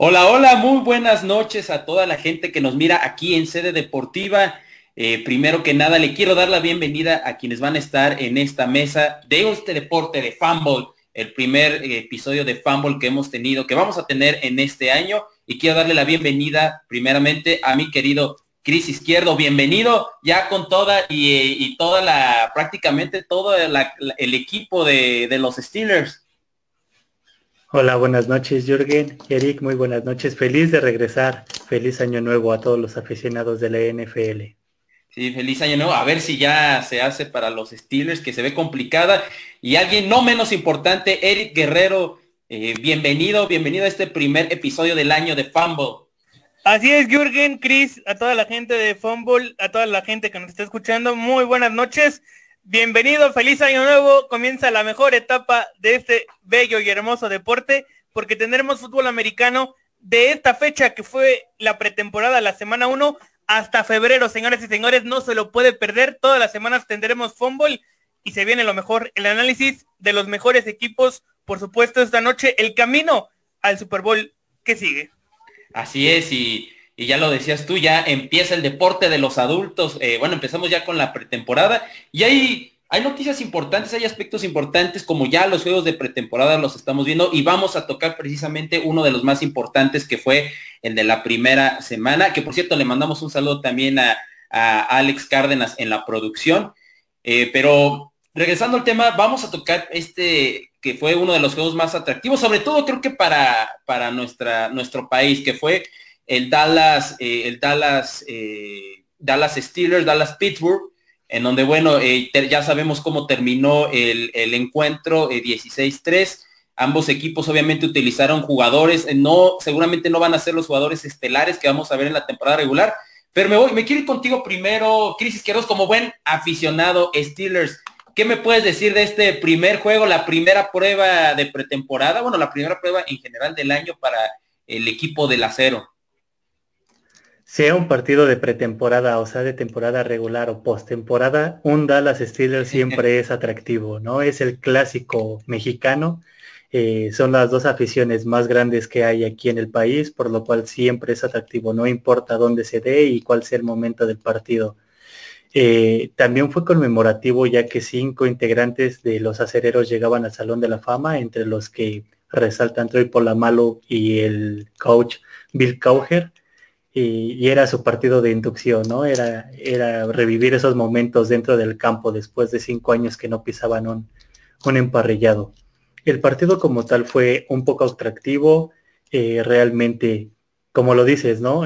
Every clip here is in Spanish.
Hola, hola, muy buenas noches a toda la gente que nos mira aquí en sede deportiva. Eh, primero que nada, le quiero dar la bienvenida a quienes van a estar en esta mesa de este deporte de fútbol, el primer eh, episodio de fútbol que hemos tenido, que vamos a tener en este año. Y quiero darle la bienvenida primeramente a mi querido Cris Izquierdo. Bienvenido ya con toda y, toda la, prácticamente todo el equipo de los Steelers. Hola, buenas noches Jürgen, Eric, muy buenas noches. Feliz de regresar. Feliz año nuevo a todos los aficionados de la NFL. Sí, feliz año nuevo. A ver si ya se hace para los Steelers, que se ve complicada. Y alguien no menos importante, Eric Guerrero, eh, bienvenido, bienvenido a este primer episodio del año de Fumble. Así es, Jürgen, Chris, a toda la gente de Fumble, a toda la gente que nos está escuchando, muy buenas noches. Bienvenido, feliz año nuevo. Comienza la mejor etapa de este bello y hermoso deporte porque tendremos fútbol americano de esta fecha que fue la pretemporada, la semana 1 hasta febrero, señores y señores, no se lo puede perder. Todas las semanas tendremos fútbol y se viene lo mejor, el análisis de los mejores equipos, por supuesto, esta noche, el camino al Super Bowl que sigue. Así es, y y ya lo decías tú, ya empieza el deporte de los adultos. Eh, bueno, empezamos ya con la pretemporada y hay, hay noticias importantes, hay aspectos importantes como ya los juegos de pretemporada los estamos viendo y vamos a tocar precisamente uno de los más importantes que fue el de la primera semana, que por cierto le mandamos un saludo también a, Alex Cárdenas en la producción. Eh, pero regresando al tema, vamos a tocar este que fue uno de los juegos más atractivos, sobre todo creo que para, para nuestra, nuestro país, que fue el Dallas, eh, el Dallas, eh, Dallas Steelers, Dallas Pittsburgh, en donde, bueno, eh, ya sabemos cómo terminó el, encuentro 16-3. Ambos equipos obviamente utilizaron jugadores, no, seguramente no van a ser los jugadores estelares que vamos a ver en la temporada regular, pero me voy, me quiero ir contigo primero, Cris Izquierdos, como buen aficionado Steelers. ¿Qué me puedes decir de este primer juego, la primera prueba de pretemporada? Bueno, la primera prueba en general del año para el equipo del acero sea un partido de pretemporada, o sea, de temporada regular o postemporada, un Dallas Steelers siempre es atractivo, ¿no? Es el clásico mexicano. Eh, son las dos aficiones más grandes que hay aquí en el país, por lo cual siempre es atractivo, no importa dónde se dé y cuál sea el momento del partido. Eh, también fue conmemorativo ya que cinco integrantes de los acereros llegaban al Salón de la Fama, entre los que resaltan Troy Polamalo y el coach Bill Cowher y, era su partido de inducción, ¿no? Era, era revivir esos momentos dentro del campo después de cinco años que no pisaban un, un emparrillado. El partido como tal fue un poco atractivo, eh, realmente, como lo dices, ¿no?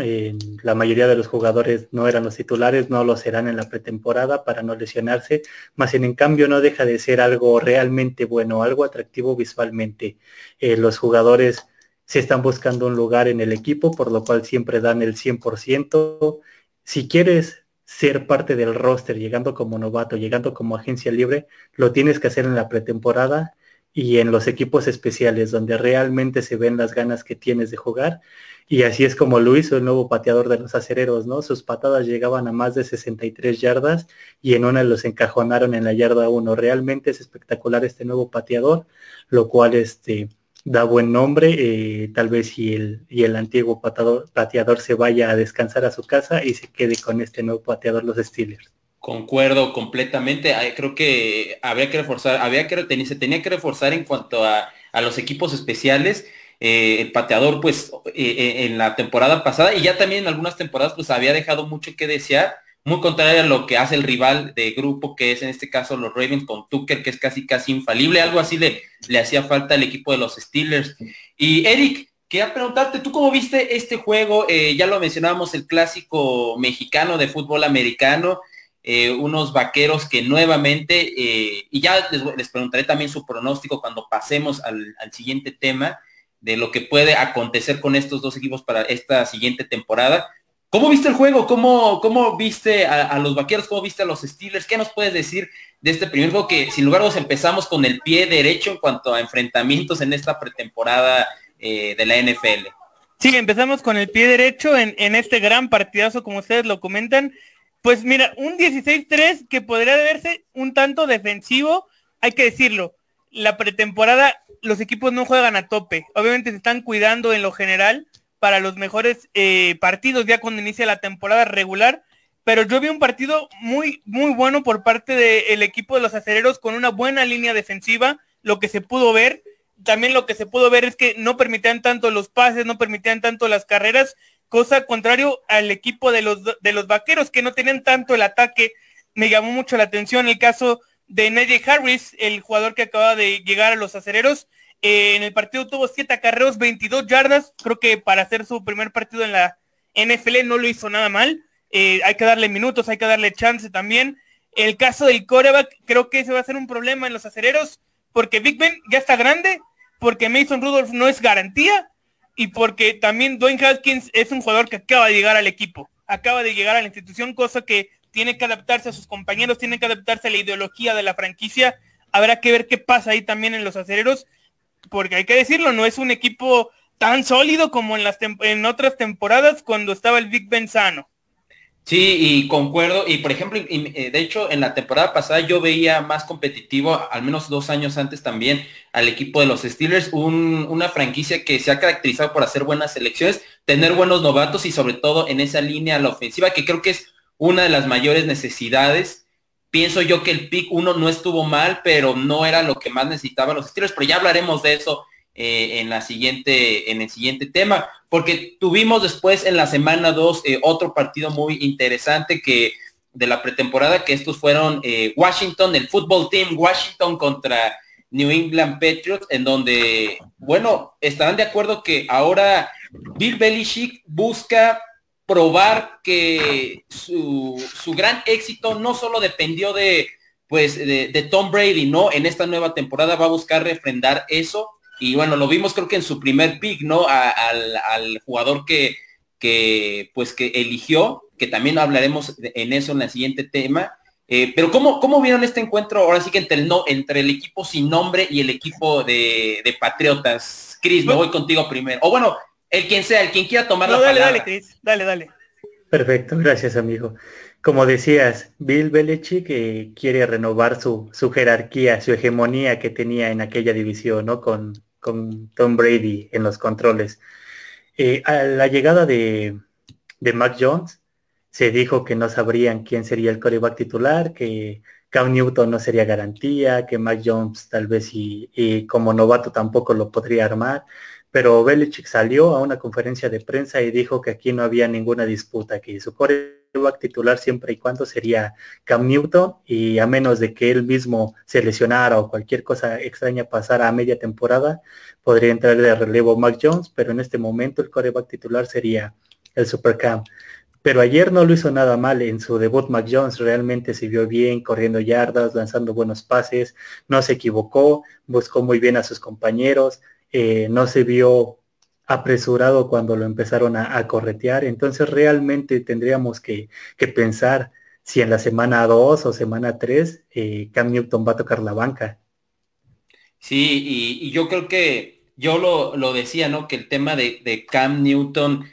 la mayoría de los jugadores no eran los titulares, no lo serán en la pretemporada para no lesionarse, más en, cambio no deja de ser algo realmente bueno, algo atractivo visualmente. Eh, los jugadores si están buscando un lugar en el equipo, por lo cual siempre dan el 100%. Si quieres ser parte del roster, llegando como novato, llegando como agencia libre, lo tienes que hacer en la pretemporada y en los equipos especiales, donde realmente se ven las ganas que tienes de jugar. Y así es como lo hizo el nuevo pateador de los acereros, ¿no? Sus patadas llegaban a más de 63 yardas y en una los encajonaron en la yarda 1. Realmente es espectacular este nuevo pateador, lo cual este, da buen nombre, eh, tal vez y el, y el antiguo pateador, pateador se vaya a descansar a su casa y se quede con este nuevo pateador los Steelers. Concuerdo completamente. Creo que había que reforzar, había que se tenía que reforzar en cuanto a, los equipos especiales. Eh, el pateador, pues, eh, en la temporada pasada y ya también en algunas temporadas, pues había dejado mucho que desear muy contrario a lo que hace el rival de grupo, que es en este caso los Ravens con Tucker, que es casi casi infalible, algo así le, le hacía falta al equipo de los Steelers. Y Eric, quería preguntarte, ¿tú cómo viste este juego? Eh, ya lo mencionábamos, el clásico mexicano de fútbol americano, eh, unos vaqueros que nuevamente, eh, y ya les, preguntaré también su pronóstico cuando pasemos al, al siguiente tema de lo que puede acontecer con estos dos equipos para esta siguiente temporada ¿Cómo viste el juego? ¿Cómo, cómo viste a, los vaqueros? ¿Cómo viste a los Steelers? ¿Qué nos puedes decir de este primer juego que sin lugar a dudas empezamos con el pie derecho en cuanto a enfrentamientos en esta pretemporada eh, de la NFL? Sí, empezamos con el pie derecho en, en este gran partidazo, como ustedes lo comentan. Pues mira, un 16-3 que podría verse un tanto defensivo, hay que decirlo. La pretemporada, los equipos no juegan a tope. Obviamente se están cuidando en lo general para los mejores eh, partidos ya cuando inicia la temporada regular, pero yo vi un partido muy, muy bueno por parte del equipo de los acereros con una buena línea defensiva, lo que se pudo ver. También lo que se pudo ver es que no permitían tanto los pases, no permitían tanto las carreras, cosa contrario al equipo de los, de los vaqueros que no tenían tanto el ataque. Me llamó mucho la atención el caso de Neddy Harris, el jugador que acaba de llegar a los acereros. En el partido tuvo siete acarreos, 22 yardas. Creo que para hacer su primer partido en la NFL no lo hizo nada mal. Eh, hay que darle minutos, hay que darle chance también. El caso del coreback, creo que ese va a ser un problema en los acereros, porque Big Ben ya está grande, porque Mason Rudolph no es garantía, y porque también Dwayne Haskins es un jugador que acaba de llegar al equipo, acaba de llegar a la institución, cosa que tiene que adaptarse a sus compañeros, tiene que adaptarse a la ideología de la franquicia. Habrá que ver qué pasa ahí también en los acereros, porque hay que decirlo, no es un equipo tan sólido como en, las en otras temporadas cuando estaba el Big Ben sano. Sí, y concuerdo. Y por ejemplo, eh, de hecho, en la temporada pasada yo veía más competitivo, al menos dos años antes también, al equipo de los Steelers, una franquicia que se ha caracterizado por hacer buenas selecciones, tener buenos novatos y sobre todo en esa línea la ofensiva, que creo que es una de las mayores necesidades. Pienso yo que el pick uno no estuvo mal, pero no era lo que más necesitaban los Steelers, pero ya hablaremos de eso eh, en, la siguiente, en el siguiente tema, porque tuvimos después en la semana 2 eh, otro partido muy interesante que de la pretemporada, que estos fueron eh, Washington, el fútbol team Washington contra New England Patriots, en donde, bueno, estarán de acuerdo que ahora Bill Belichick busca probar que su, su gran éxito no solo dependió de pues de, de, Tom Brady, ¿no? En esta nueva temporada va a buscar refrendar eso y bueno, lo vimos creo que en su primer pick, ¿no? al, jugador que, que, pues que eligió, que también hablaremos en eso en el siguiente tema. Eh, pero ¿cómo, ¿cómo vieron este encuentro ahora sí que entre el, no, entre el equipo sin nombre y el equipo de, Patriotas? Cris, me voy contigo primero. O bueno, el quien sea, el quien quiera tomar la dale, palabra. Dale, Cris, dale, dale. Perfecto, gracias amigo. Como decías, Bill Belichick eh, quiere renovar su, su jerarquía, su hegemonía que tenía en aquella división, ¿no? Con, con Tom Brady en los controles. Eh, a la llegada de, de Mac Jones, se dijo que no sabrían quién sería el coreback titular, que Cam Newton no sería garantía, que Mac Jones tal vez y, como novato tampoco lo podría armar, pero Belichick salió a una conferencia de prensa y dijo que aquí no había ninguna disputa, que su coreback titular siempre y cuando sería Cam Newton y a menos de que él mismo se lesionara o cualquier cosa extraña pasara a media temporada, podría entrar de relevo Mac Jones, pero en este momento el coreback titular sería el Super Cam. Pero ayer no lo hizo nada mal en su debut Mac Jones, realmente se vio bien, corriendo yardas, lanzando buenos pases, no se equivocó, buscó muy bien a sus compañeros, eh, no se vio apresurado cuando lo empezaron a, corretear. Entonces realmente tendríamos que, pensar si en la semana 2 o semana 3 eh, Cam Newton va a tocar la banca. Sí, y, yo creo que yo lo, decía, ¿no? Que el tema de, Cam Newton,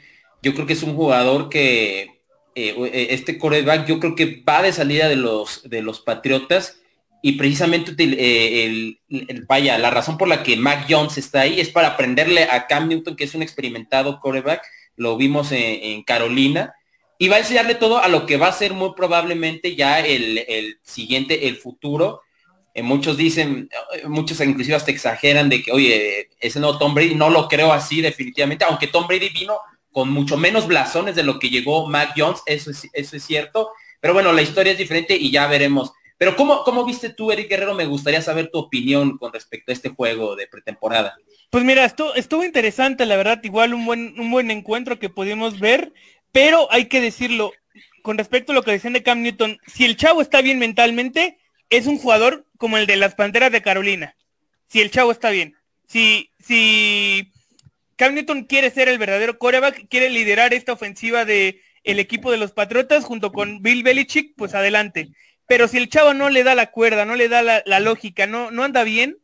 yo creo que es un jugador que eh, este coreback, yo creo que va de salida de los, de los Patriotas y precisamente eh, el, vaya, la razón por la que Mac Jones está ahí es para aprenderle a Cam Newton, que es un experimentado quarterback, lo vimos en, Carolina, y va a enseñarle todo a lo que va a ser muy probablemente ya el, siguiente, el futuro. Eh, muchos dicen, eh, muchos inclusive hasta exageran de que, oye, ese no Tom Brady, no lo creo así definitivamente, aunque Tom Brady vino con mucho menos blasones de lo que llegó Mac Jones, eso es, eso es cierto, pero bueno, la historia es diferente y ya veremos pero ¿cómo, ¿cómo viste tú, Eric Guerrero? Me gustaría saber tu opinión con respecto a este juego de pretemporada. Pues mira, estuvo, estuvo interesante, la verdad, igual un buen, un buen encuentro que pudimos ver, pero hay que decirlo, con respecto a lo que decían de Cam Newton, si el chavo está bien mentalmente, es un jugador como el de las Panteras de Carolina. Si el chavo está bien. Si, si Cam Newton quiere ser el verdadero coreback, quiere liderar esta ofensiva de el equipo de los Patriotas junto con Bill Belichick, pues adelante. Pero si el chavo no le da la cuerda, no le da la, lógica, no, no anda bien,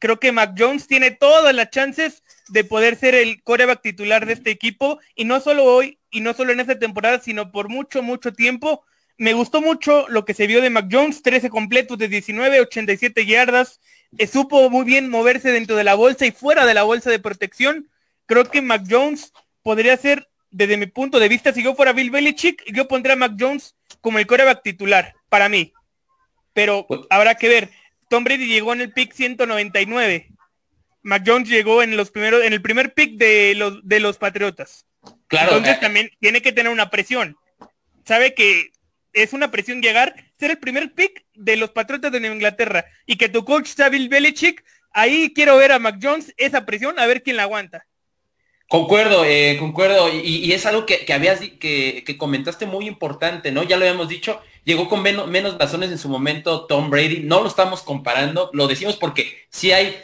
creo que Mac Jones tiene todas las chances de poder ser el coreback titular de este equipo y no solo hoy y no solo en esta temporada, sino por mucho, mucho tiempo. Me gustó mucho lo que se vio de Mac Jones, 13 completos de 19, 87 yardas. Eh, supo muy bien moverse dentro de la bolsa y fuera de la bolsa de protección. Creo que Mac Jones podría ser, desde mi punto de vista, si yo fuera Bill Belichick, yo pondría a Mac Jones como el coreback titular, para mí. Pero pues habrá que ver. Tom Brady llegó en el pick 199. Mac Jones llegó en los primeros, en el primer pick de los de los Patriotas. Claro. Entonces eh, también tiene que tener una presión. Sabe que es una presión llegar, ser el primer pick de los Patriotas de Nueva Inglaterra y que tu coach sea Bill Belichick, ahí quiero ver a Mac Jones esa presión, a ver quién la aguanta. Concuerdo, eh, concuerdo, y, es algo que, que habías que, que, comentaste muy importante, ¿no? Ya lo habíamos dicho, llegó con menos, menos en su momento Tom Brady, no lo estamos comparando, lo decimos porque si hay,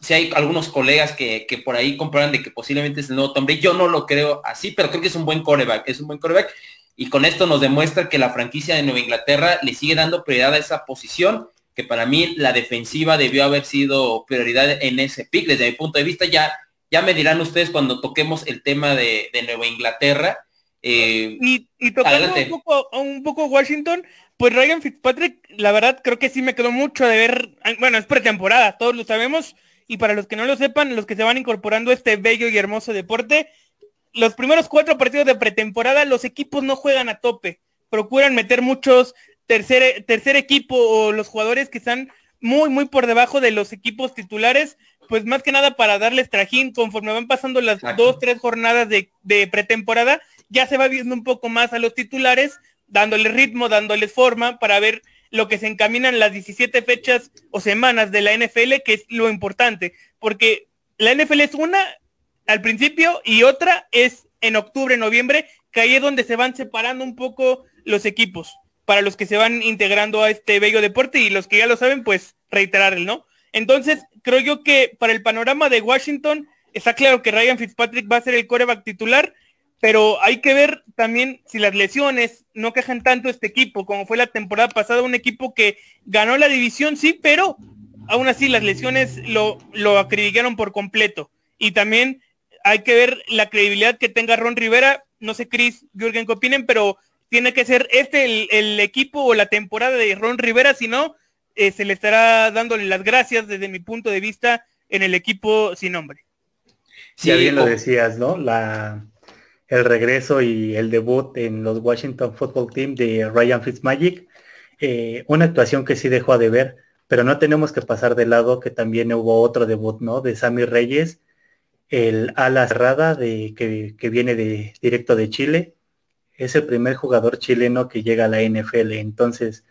si hay algunos colegas que, que por ahí comparan de que posiblemente es el nuevo Tom Brady, yo no lo creo así, pero creo que es un buen coreback, es un buen coreback, y con esto nos demuestra que la franquicia de Nueva Inglaterra le sigue dando prioridad a esa posición, que para mí la defensiva debió haber sido prioridad en ese pick, desde mi punto de vista ya ya me dirán ustedes cuando toquemos el tema de, Nueva Inglaterra. Eh, y, y tocando un poco, un poco Washington, pues Ryan Fitzpatrick, la verdad creo que sí me quedó mucho de ver, bueno, es pretemporada, todos lo sabemos, y para los que no lo sepan, los que se van incorporando a este bello y hermoso deporte, los primeros cuatro partidos de pretemporada los equipos no juegan a tope, procuran meter muchos tercer, tercer equipo o los jugadores que están muy, muy por debajo de los equipos titulares pues más que nada para darles trajín conforme van pasando las dos, tres jornadas de, pretemporada, ya se va viendo un poco más a los titulares, dándoles ritmo, dándoles forma para ver lo que se encaminan las 17 fechas o semanas de la NFL, que es lo importante, porque la NFL es una al principio y otra es en octubre, noviembre, que ahí es donde se van separando un poco los equipos para los que se van integrando a este bello deporte y los que ya lo saben, pues reiterar, ¿no? Entonces, creo yo que para el panorama de Washington, está claro que Ryan Fitzpatrick va a ser el coreback titular, pero hay que ver también si las lesiones no quejan tanto este equipo, como fue la temporada pasada, un equipo que ganó la división, sí, pero aún así las lesiones lo, lo acribillaron por completo. Y también hay que ver la credibilidad que tenga Ron Rivera, no sé, Chris, Jürgen, qué opinen, pero tiene que ser este el, el equipo o la temporada de Ron Rivera, si no, eh, se le estará dándole las gracias desde mi punto de vista en el equipo sin nombre. Sí, ya bien lo decías, ¿no? La, el regreso y el debut en los Washington Football Team de Ryan Fitzmagic, eh, una actuación que sí dejó de ver, pero no tenemos que pasar de lado que también hubo otro debut, ¿no? De Sammy Reyes, el ala cerrada de, que, que viene de directo de Chile, es el primer jugador chileno que llega a la NFL, entonces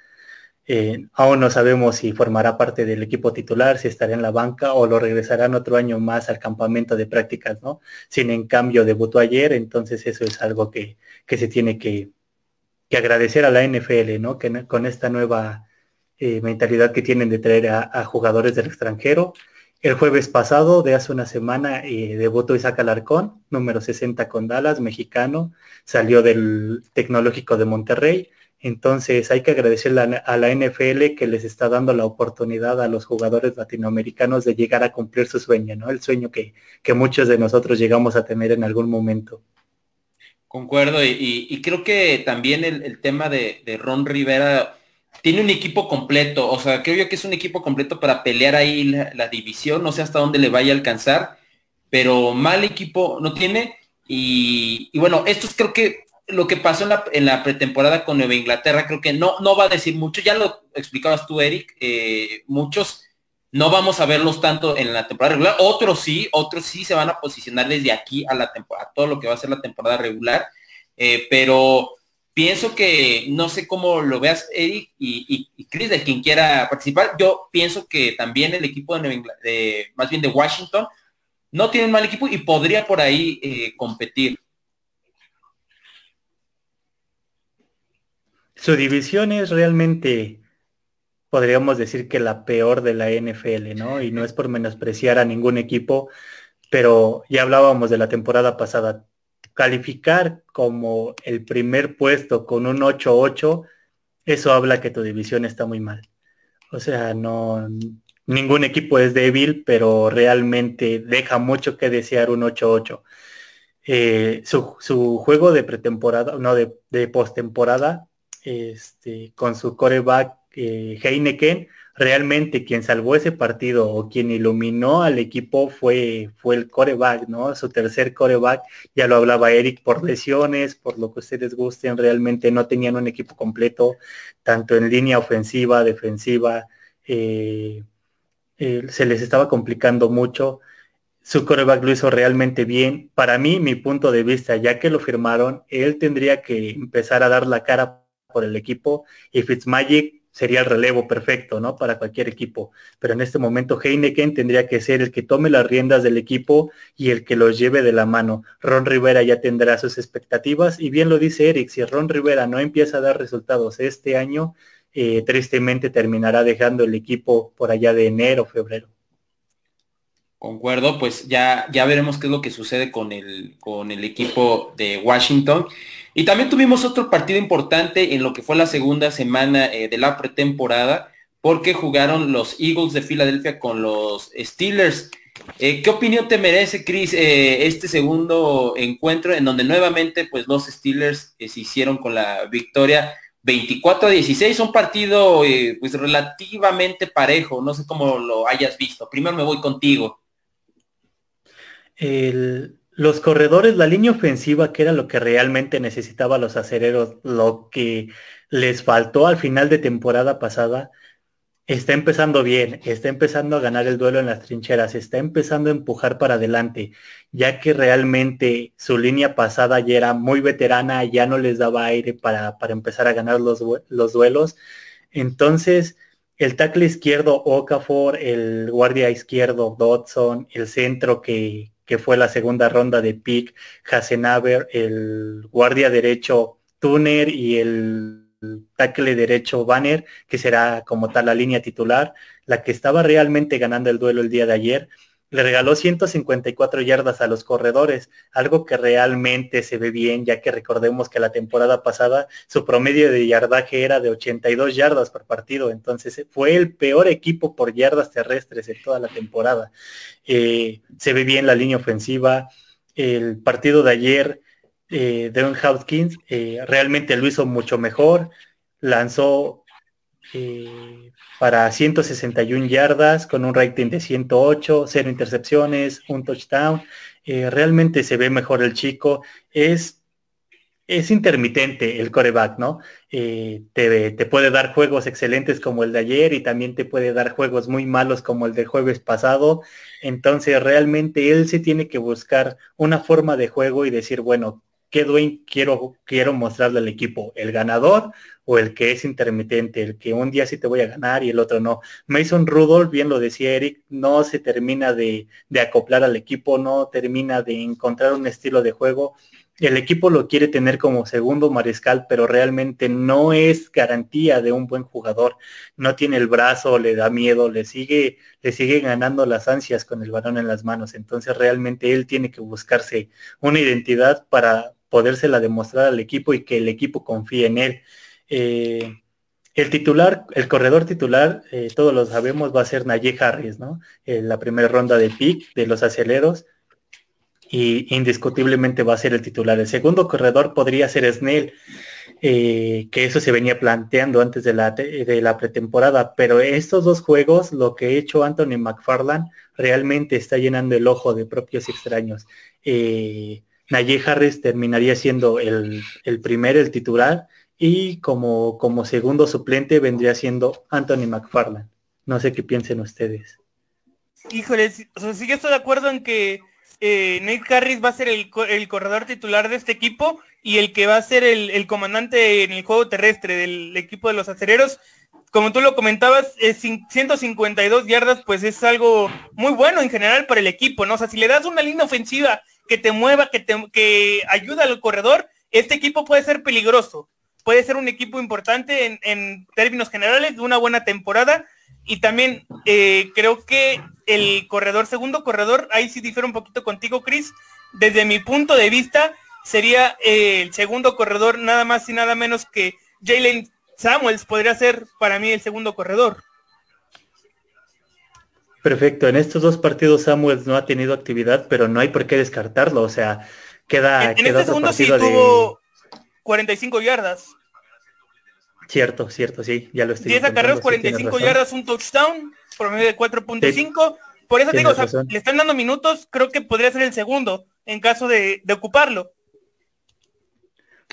eh, aún no sabemos si formará parte del equipo titular, si estará en la banca o lo regresarán otro año más al campamento de prácticas, ¿no? Sin en cambio debutó ayer, entonces eso es algo que, se tiene que, agradecer a la NFL, ¿no? Que con esta nueva eh, mentalidad que tienen de traer a, jugadores del extranjero. El jueves pasado, de hace una semana, eh, debutó Isaac Alarcón, número 60 con Dallas, mexicano, salió del Tecnológico de Monterrey entonces hay que agradecerle a la NFL que les está dando la oportunidad a los jugadores latinoamericanos de llegar a cumplir su sueño, ¿no? El sueño que, muchos de nosotros llegamos a tener en algún momento. Concuerdo, y, creo que también el, tema de, Ron Rivera tiene un equipo completo, o sea, creo yo que es un equipo completo para pelear ahí la, división, no sé hasta dónde le vaya a alcanzar, pero mal equipo no tiene. Y, y bueno, estos creo que lo que pasó en la, pretemporada con Nueva Inglaterra, creo que no, no va a decir mucho, ya lo explicabas tú, Eric, eh, muchos no vamos a verlos tanto en la temporada regular, otros sí, otros sí se van a posicionar desde aquí a la temporada, todo lo que va a ser la temporada regular, eh, pero pienso que, no sé cómo lo veas, Eric y, y, Chris, de quien quiera participar, yo pienso que también el equipo de, Nueva Inglaterra, de más bien de Washington, no tiene un mal equipo y podría por ahí eh, competir. Su división es realmente, podríamos decir que la peor de la NFL, ¿no? Y no es por menospreciar a ningún equipo, pero ya hablábamos de la temporada pasada. Calificar como el primer puesto con un 8-8, eso habla que tu división está muy mal. O sea, no, ningún equipo es débil, pero realmente deja mucho que desear un 8-8. Eh, su, juego de pretemporada, no, de postemporada, este, con su coreback eh, Heineken, realmente quien salvó ese partido o quien iluminó al equipo fue, fue el coreback, ¿no? Su tercer coreback, ya lo hablaba Eric, por lesiones, por lo que ustedes gusten, realmente no tenían un equipo completo, tanto en línea ofensiva, defensiva, eh, eh, se les estaba complicando mucho. Su coreback lo hizo realmente bien. Para mí, mi punto de vista, ya que lo firmaron, él tendría que empezar a dar la cara por el equipo y Fitzmagic sería el relevo perfecto, ¿no? Para cualquier equipo. Pero en este momento Heineken tendría que ser el que tome las riendas del equipo y el que los lleve de la mano. Ron Rivera ya tendrá sus expectativas y bien lo dice Eric, si Ron Rivera no empieza a dar resultados este año, eh, tristemente terminará dejando el equipo por allá de enero, febrero. Concuerdo, pues ya, ya veremos qué es lo que sucede con el, con el equipo de Washington. Y también tuvimos otro partido importante en lo que fue la segunda semana eh, de la pretemporada, porque jugaron los Eagles de Filadelfia con los Steelers. Eh, ¿Qué opinión te merece, Chris, eh, este segundo encuentro en donde nuevamente pues los Steelers se hicieron con la victoria 24 a 16? Un partido pues relativamente parejo, no sé cómo lo hayas visto. Primero me voy contigo. El, los corredores, la línea ofensiva, que era lo que realmente necesitaba los acereros, lo que les faltó al final de temporada pasada, está empezando bien, está empezando a ganar el duelo en las trincheras, está empezando a empujar para adelante, ya que realmente su línea pasada ya era muy veterana, ya no les daba aire para, para empezar a ganar los, los duelos. Entonces, el tackle izquierdo Okafor, el guardia izquierdo Dodson, el centro que, que fue la segunda ronda de pick, Hasenaber, el guardia derecho Tuner y el tackle derecho Banner, que será como tal la línea titular, la que estaba realmente ganando el duelo el día de ayer, le regaló 154 yardas a los corredores, algo que realmente se ve bien, ya que recordemos que la temporada pasada su promedio de yardaje era de 82 yardas por partido, entonces fue el peor equipo por yardas terrestres en toda la temporada. Eh, se ve bien la línea ofensiva, el partido de ayer, eh, Devon Hopkins eh, realmente lo hizo mucho mejor, lanzó eh, para 161 yardas con un rating de 108, cero intercepciones, un touchdown. Eh, realmente se ve mejor el chico. Es, es intermitente el coreback, ¿no? Eh, te, te, puede dar juegos excelentes como el de ayer y también te puede dar juegos muy malos como el del jueves pasado. Entonces realmente él se tiene que buscar una forma de juego y decir, bueno, ¿qué Dwayne quiero, quiero mostrarle al equipo? ¿El ganador o el que es intermitente? El que un día sí te voy a ganar y el otro no. Mason Rudolph, bien lo decía Eric, no se termina de, de acoplar al equipo, no termina de encontrar un estilo de juego. El equipo lo quiere tener como segundo mariscal, pero realmente no es garantía de un buen jugador. No tiene el brazo, le da miedo, le sigue, le sigue ganando las ansias con el balón en las manos. Entonces realmente él tiene que buscarse una identidad para, podérsela demostrar al equipo y que el equipo confíe en él. Eh, el titular, el corredor titular, eh, todos lo sabemos, va a ser Naye Harris, ¿no? En la primera ronda de pick de los aceleros y indiscutiblemente va a ser el titular. El segundo corredor podría ser Snell, eh, que eso se venía planteando antes de la, de la pretemporada, pero estos dos juegos, lo que ha hecho Anthony McFarland, realmente está llenando el ojo de propios extraños. Eh, Naye Harris terminaría siendo el, el primer, el titular, y como, como segundo suplente vendría siendo Anthony McFarland. No sé qué piensen ustedes. Híjole, o sea, sí yo estoy de acuerdo en que eh, Nate Harris va a ser el, el, corredor titular de este equipo y el que va a ser el, el, comandante en el juego terrestre del equipo de los acereros. Como tú lo comentabas, eh, 152 yardas, pues es algo muy bueno en general para el equipo, ¿no? O sea, si le das una línea ofensiva que te mueva, que, te, que ayuda al corredor, este equipo puede ser peligroso. Puede ser un equipo importante en, en términos generales de una buena temporada. Y también eh, creo que el corredor, segundo corredor, ahí sí difiero un poquito contigo, Chris. Desde mi punto de vista, sería eh, el segundo corredor nada más y nada menos que Jalen Samuels podría ser para mí el segundo corredor. Perfecto, en estos dos partidos Samuels no ha tenido actividad, pero no hay por qué descartarlo, o sea, queda... En, en queda este segundo sí tuvo de... 45 yardas. Cierto, cierto, sí, ya lo estoy 10 acarreos, 45 yardas, un touchdown, promedio de 4.5. Por eso digo, le están dando minutos, creo que podría ser el segundo en caso de, ocuparlo.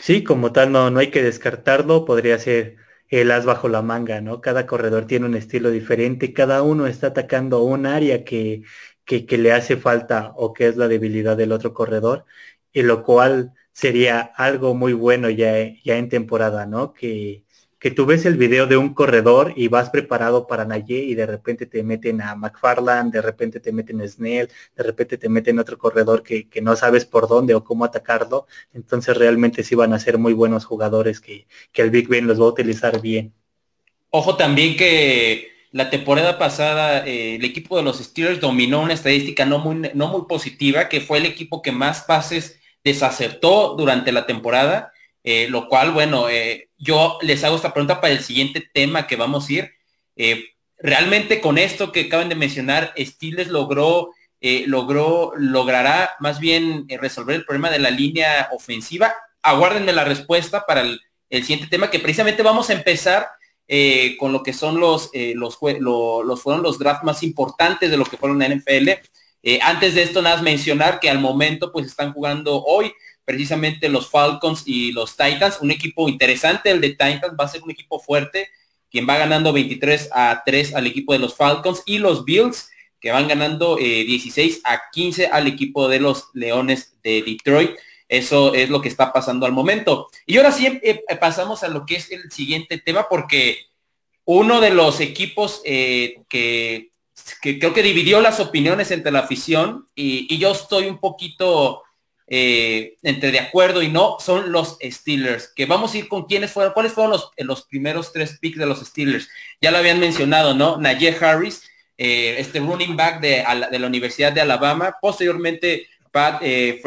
Sí, como tal, no, no hay que descartarlo, podría ser el as bajo la manga, ¿no? Cada corredor tiene un estilo diferente, cada uno está atacando un área que, que, que le hace falta o que es la debilidad del otro corredor, y lo cual sería algo muy bueno ya, ya en temporada, ¿no? Que, que tú ves el video de un corredor y vas preparado para Naye y de repente te meten a McFarland, de repente te meten a Snell, de repente te meten otro corredor que, no sabes por dónde o cómo atacarlo. Entonces realmente sí van a ser muy buenos jugadores que, el Big Ben los va a utilizar bien. Ojo también que la temporada pasada eh, el equipo de los Steelers dominó una estadística no muy, no muy positiva, que fue el equipo que más pases desacertó durante la temporada eh, lo cual, bueno, eh, yo les hago esta pregunta para el siguiente tema que vamos a ir. Eh, realmente con esto que acaban de mencionar, Stiles logró, logró, logrará más bien resolver el problema de la línea ofensiva. Aguárdenme la respuesta para el, siguiente tema, que precisamente vamos a empezar con lo que son los, los, los, fueron los drafts más importantes de lo que fueron la NFL. antes de esto, nada más mencionar que al momento pues están jugando hoy precisamente los Falcons y los Titans, un equipo interesante, el de Titans va a ser un equipo fuerte, quien va ganando 23 a 3 al equipo de los Falcons y los Bills, que van ganando 16 eh, a 15 al equipo de los Leones de Detroit. Eso es lo que está pasando al momento. Y ahora sí eh, pasamos a lo que es el siguiente tema, porque uno de los equipos eh, que, creo que dividió las opiniones entre la afición y yo estoy un poquito eh, entre de acuerdo y no, son los Steelers. Que vamos a ir con quiénes fueron, cuáles fueron los, los primeros tres picks de los Steelers. Ya lo habían mencionado, ¿no? Najee Harris, eh, este running back de, la Universidad de Alabama. Posteriormente, Pat eh,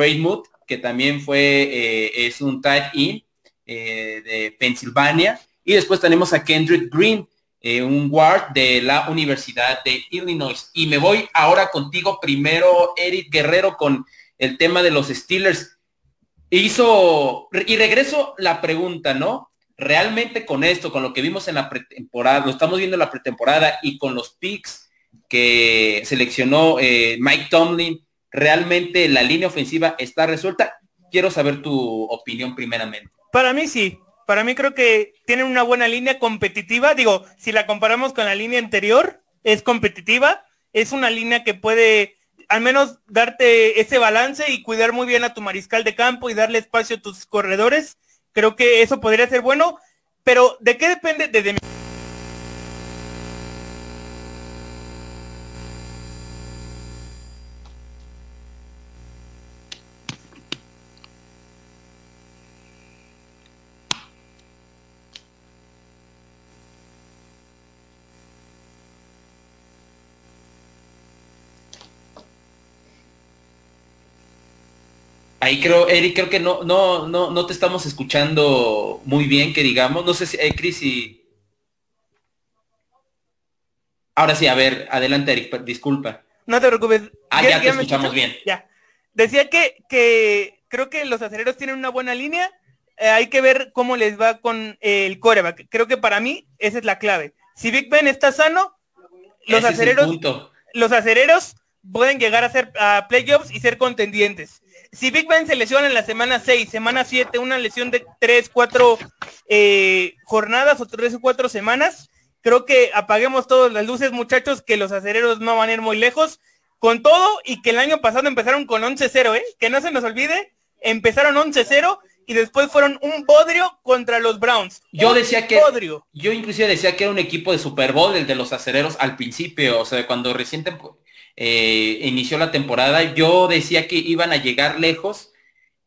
que también fue, eh, es un tight end de Pensilvania. Y después tenemos a Kendrick Green, un guard de la Universidad de Illinois. Y me voy ahora contigo primero, Eric Guerrero, con el tema de los Steelers. Hizo, y regreso la pregunta, ¿no? Realmente con esto, con lo que vimos en la pretemporada, lo estamos viendo en la pretemporada y con los picks que seleccionó eh, Mike Tomlin, ¿realmente la línea ofensiva está resuelta? Quiero saber tu opinión primeramente. Para mí sí, para mí creo que tienen una buena línea competitiva. Digo, si la comparamos con la línea anterior, es competitiva. Es una línea que puede al menos darte ese balance y cuidar muy bien a tu mariscal de campo y darle espacio a tus corredores. Creo que eso podría ser bueno, pero ¿de qué depende? Desde Ahí creo, Eric, creo que no, no, no, no te estamos escuchando muy bien, que digamos. No sé si, eh, Cris, y... Ahora sí, a ver, adelante, Eric, disculpa. No te preocupes. Ah, ya, te escuchamos bien. Ya. Decía que, que creo que los acereros tienen una buena línea. Eh, hay que ver cómo les va con el coreback. Creo que para mí esa es la clave. Si Big Ben está sano, los acereros, los acereros pueden llegar a ser a playoffs y ser contendientes si Big Ben se lesiona en la semana 6, semana 7, una lesión de 3, 4 eh, jornadas o 3 o 4 semanas, creo que apaguemos todas las luces, muchachos, que los acereros no van a ir muy lejos. Con todo y que el año pasado empezaron con 11-0, ¿eh? Que no se nos olvide, empezaron 11-0 y después fueron un bodrio contra los Browns. Yo decía que yo inclusive decía que era un equipo de Super Bowl el de los acereros al principio, o sea, cuando recién eh, inició la temporada, yo decía que iban a llegar lejos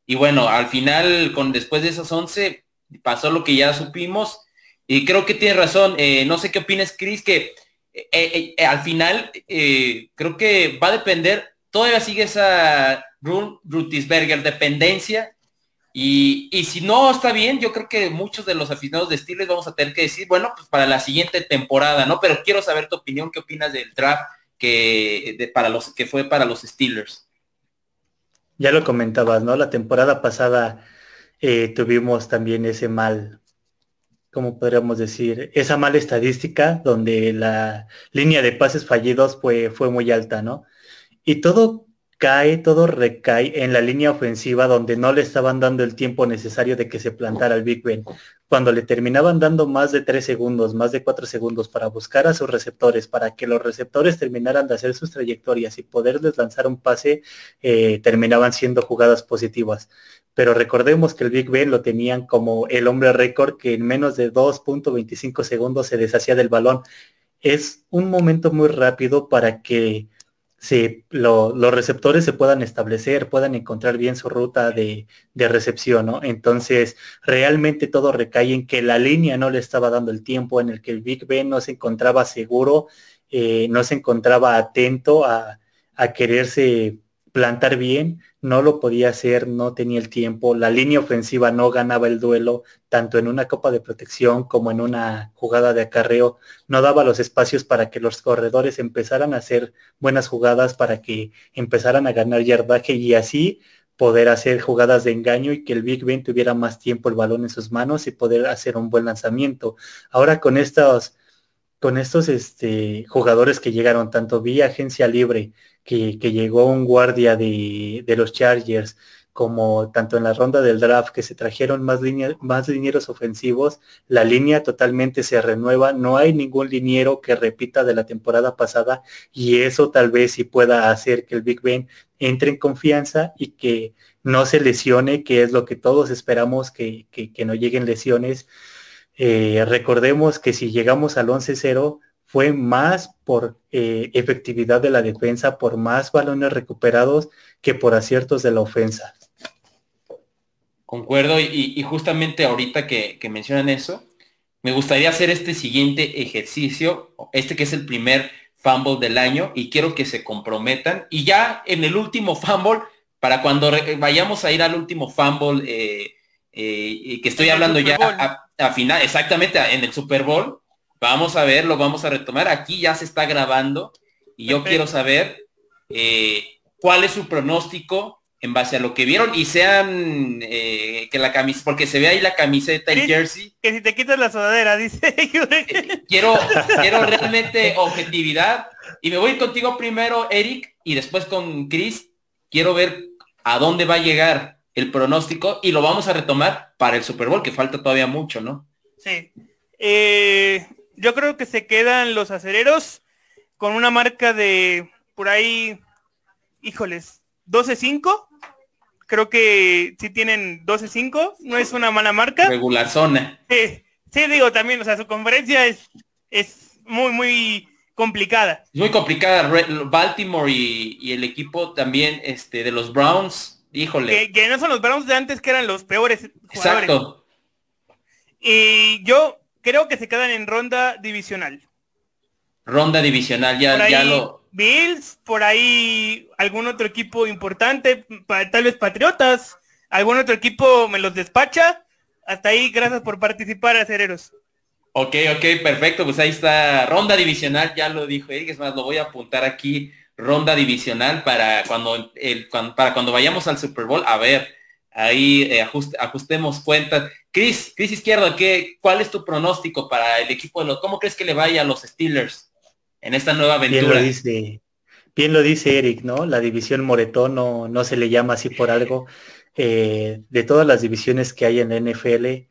y bueno, al final, con después de esos 11, pasó lo que ya supimos y creo que tiene razón. Eh, no sé qué opinas, Chris, que eh, al final creo que va a depender, todavía sigue esa Rutisberger dependencia y, y, si no está bien, yo creo que muchos de los aficionados de Steelers vamos a tener que decir, bueno, pues para la siguiente temporada, ¿no? Pero quiero saber tu opinión, qué opinas del draft que, para los, que fue para los Steelers. Ya lo comentabas, ¿no? La temporada pasada eh, tuvimos también ese mal, como podríamos decir, esa mala estadística donde la línea de pases fallidos fue, fue muy alta, ¿no? Y todo cae, todo recae en la línea ofensiva donde no le estaban dando el tiempo necesario de que se plantara el Big Ben. Cuando le terminaban dando más de tres segundos, más de cuatro segundos para buscar a sus receptores, para que los receptores terminaran de hacer sus trayectorias y poderles lanzar un pase, eh, terminaban siendo jugadas positivas. Pero recordemos que el Big Ben lo tenían como el hombre récord que en menos de 2.25 segundos se deshacía del balón. Es un momento muy rápido para que si los receptores se puedan establecer, puedan encontrar bien su ruta de, recepción, ¿no? Entonces, realmente todo recae en que la línea no le estaba dando el tiempo, en el que el Big Ben no se encontraba seguro, eh, no se encontraba atento a, a quererse plantar bien, no lo podía hacer, no tenía el tiempo, la línea ofensiva no ganaba el duelo, tanto en una copa de protección como en una jugada de acarreo, no daba los espacios para que los corredores empezaran a hacer buenas jugadas, para que empezaran a ganar yardaje y así poder hacer jugadas de engaño y que el Big Ben tuviera más tiempo el balón en sus manos y poder hacer un buen lanzamiento. Ahora con estos con estos este, jugadores que llegaron tanto vía agencia libre que, llegó un guardia de, los Chargers, como tanto en la ronda del draft que se trajeron más, más linieros ofensivos, la línea totalmente se renueva, no hay ningún liniero que repita de la temporada pasada y eso tal vez sí pueda hacer que el Big Ben entre en confianza y que no se lesione, que es lo que todos esperamos, que, que, no lleguen lesiones. Eh, recordemos que si llegamos al 11-0, fue más por eh, efectividad de la defensa, por más balones recuperados que por aciertos de la ofensa. Concuerdo, y, justamente ahorita que, mencionan eso, me gustaría hacer este siguiente ejercicio, este que es el primer fumble del año, y quiero que se comprometan. Y ya en el último fumble, para cuando vayamos a ir al último fumble, eh, eh, que estoy hablando ya a, a, final, exactamente en el Super Bowl, Vamos a ver, lo vamos a retomar. Aquí ya se está grabando y yo quiero saber eh, cuál es su pronóstico en base a lo que vieron y sean eh, que la camisa, porque se ve ahí la camiseta y jersey. Que si te quitas la sudadera, dice. Eh, quiero, quiero realmente objetividad. Y me voy contigo primero, Eric, y después con Chris. Quiero ver a dónde va a llegar el pronóstico y lo vamos a retomar para el Super Bowl, que falta todavía mucho, ¿no? Sí. Eh, yo creo que se quedan los acereros con una marca de por ahí, híjoles, 12-5. Creo que sí tienen 12-5, no es una mala marca. Regular zona. Sí, sí, digo también, o sea, su conferencia es, es muy, muy complicada. Muy complicada. Baltimore y, el equipo también este, de los Browns, híjole. Que, no son los Browns de antes que eran los peores jugadores. Exacto. Y yo creo que se quedan en ronda divisional. Ronda divisional, ya, ya lo. Bills, por ahí algún otro equipo importante, tal vez Patriotas, algún otro equipo me los despacha. Hasta ahí, gracias por participar, acereros. Ok, ok, perfecto. Pues ahí está, ronda divisional, ya lo dijo Eric, es más, lo voy a apuntar aquí, ronda divisional para cuando, el, para cuando vayamos al Super Bowl, a ver, ahí eh, ajustemos cuentas. Cris, Cris Izquierdo, ¿qué, ¿cuál es tu pronóstico para el equipo de los, cómo crees que le vaya a los Steelers en esta nueva aventura? Bien lo dice, bien lo dice Eric, ¿no? La división Moretón no, no se le llama así por algo. Eh, de todas las divisiones que hay en la NFL,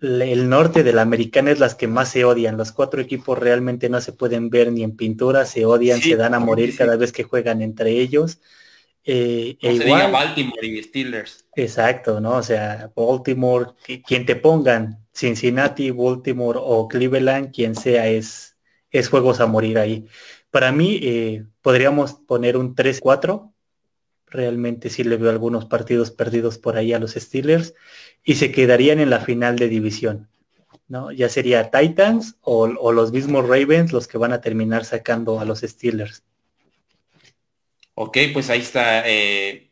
el norte de la americana es las que más se odian. Los cuatro equipos realmente no se pueden ver ni en pintura, se odian, se dan a morir cada vez que juegan entre ellos. Eh, e igual, Baltimore y Steelers. Exacto, ¿no? O sea, Baltimore, quien te pongan, Cincinnati, Baltimore o Cleveland, quien sea, es, es juegos a morir ahí. Para mí, eh, podríamos poner un 3-4. Realmente sí le veo algunos partidos perdidos por ahí a los Steelers y se quedarían en la final de división. ¿no? Ya sería Titans o, o los mismos Ravens los que van a terminar sacando a los Steelers. Ok, pues ahí está. Eh,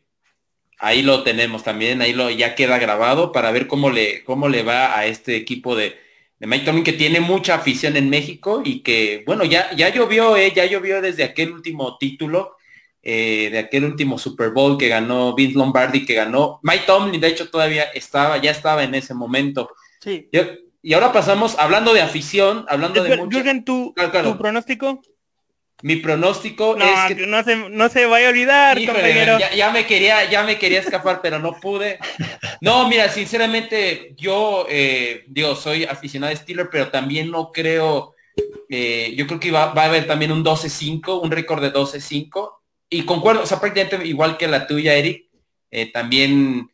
ahí lo tenemos también, ahí lo ya queda grabado para ver cómo le, cómo le va a este equipo de, de Mike Tomlin que tiene mucha afición en México y que, bueno, ya, ya llovió, eh, ya llovió desde aquel último título, eh, de aquel último Super Bowl que ganó Vince Lombardi, que ganó Mike Tomlin, de hecho todavía estaba, ya estaba en ese momento. Sí. Yo, Y ahora pasamos, hablando de afición, hablando de mucho... ¿tu, ¿tu pronóstico? Mi pronóstico es que... No se, no se vaya a olvidar, compañero. Ya, me quería, ya me quería escapar, pero no pude. No, mira, sinceramente, yo, eh, digo, soy aficionado de Steelers, pero también no creo, eh, yo creo que va, va, a haber también un 12-5, un récord de 12-5. Y concuerdo, o sea, prácticamente igual que la tuya, Eric, eh, también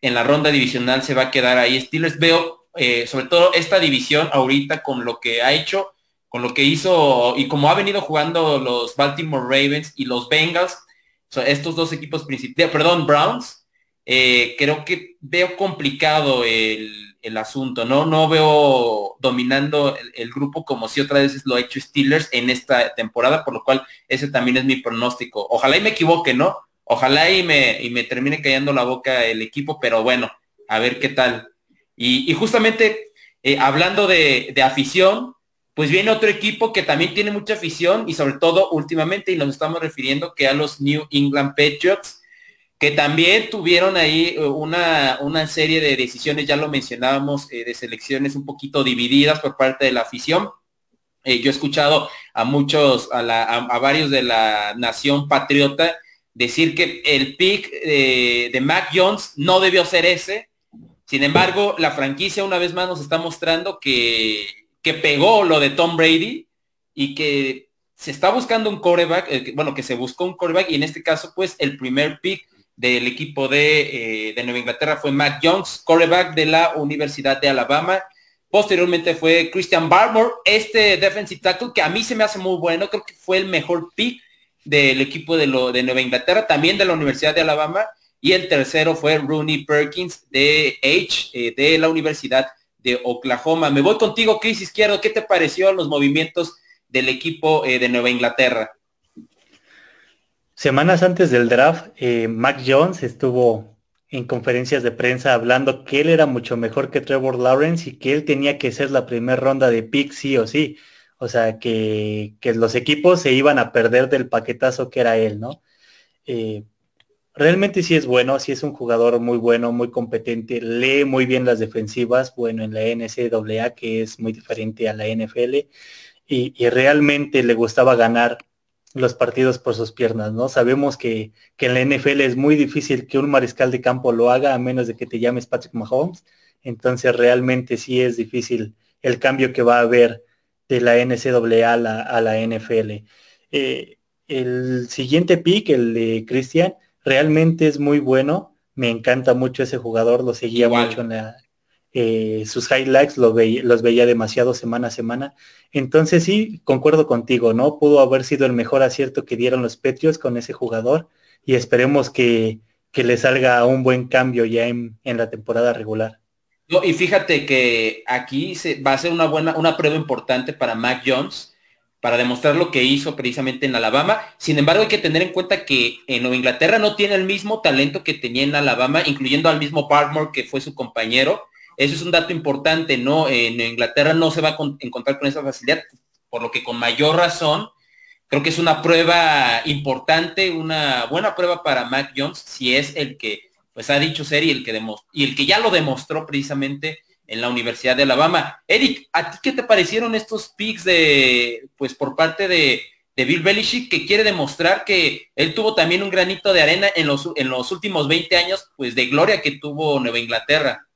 en la ronda divisional se va a quedar ahí. Steelers veo, eh, sobre todo esta división ahorita con lo que ha hecho, con lo que hizo y como ha venido jugando los Baltimore Ravens y los Bengals, estos dos equipos principales, perdón, Browns, eh, creo que veo complicado el, asunto, ¿no? No veo dominando el, grupo como si otra vez lo ha hecho Steelers en esta temporada, por lo cual ese también es mi pronóstico. Ojalá y me equivoque, ¿no? Ojalá y me, y me termine callando la boca el equipo, pero bueno, a ver qué tal. Y, justamente eh, hablando de, afición, pues viene otro equipo que también tiene mucha afición y sobre todo últimamente, y nos estamos refiriendo que a los New England Patriots, que también tuvieron ahí eh, una, una serie de decisiones, ya lo mencionábamos, eh, de selecciones un poquito divididas por parte de la afición. yo he escuchado a muchos, a, a varios de la nación patriota decir que el pick de, Mac Jones no debió ser ese. Sin embargo, la franquicia una vez más nos está mostrando que, que pegó lo de Tom Brady y que se está buscando un coreback, eh, bueno, que se buscó un coreback y en este caso, pues, el primer pick del equipo de, eh, de Nueva Inglaterra fue Mac Jones, coreback de la Universidad de Alabama. Posteriormente fue Christian Barmore, este defensive tackle que a mí se me hace muy bueno, creo que fue el mejor pick del equipo de, lo, de Nueva Inglaterra, también de la Universidad de Alabama, y el tercero fue Rooney Perkins de H, eh, de la Universidad de Oklahoma. Me voy contigo, Chris Izquierdo, ¿qué te pareció los movimientos del equipo eh, de Nueva Inglaterra? Semanas antes del draft, eh, Mac Jones estuvo en conferencias de prensa hablando que él era mucho mejor que Trevor Lawrence y que él tenía que ser la primera ronda de pick sí o sí. O sea, que, los equipos se iban a perder del paquetazo que era él, ¿no? Eh, realmente sí es bueno, sí es un jugador muy bueno, muy competente, lee muy bien las defensivas, bueno, en la NCAA, que es muy diferente a la NFL, y, realmente le gustaba ganar los partidos por sus piernas, ¿no? Sabemos que, que, en la NFL es muy difícil que un mariscal de campo lo haga a menos de que te llames Patrick Mahomes, entonces realmente sí es difícil el cambio que va a haber de la NCAA a la, a la NFL. Eh, el siguiente pick, el de Cristian, realmente es muy bueno. Me encanta mucho ese jugador, lo seguía mucho en la, eh, sus highlights, los veía, los veía demasiado semana a semana. Entonces sí, concuerdo contigo, ¿no? Pudo haber sido el mejor acierto que dieron los Petrios con ese jugador y esperemos que, que le salga un buen cambio ya en, en la temporada regular y fíjate que aquí se, va a ser una buena, una prueba importante para Mac Jones para demostrar lo que hizo precisamente en Alabama. Sin embargo, hay que tener en cuenta que en Nueva Inglaterra no tiene el mismo talento que tenía en Alabama, incluyendo al mismo Barmore, que fue su compañero. Eso es un dato importante, ¿no? En Inglaterra no se va a encontrar con esa facilidad, por lo que con mayor razón, creo que es una prueba importante, una buena prueba para Mac Jones, si es el que pues ha dicho ser y el que y el que ya lo demostró precisamente en la Universidad de Alabama. Eric, ¿a ti qué te parecieron estos picks de, pues por parte de, Bill Belichick, que quiere demostrar que él tuvo también un granito de arena en los, en los últimos 20 años, pues de gloria que tuvo Nueva Inglaterra?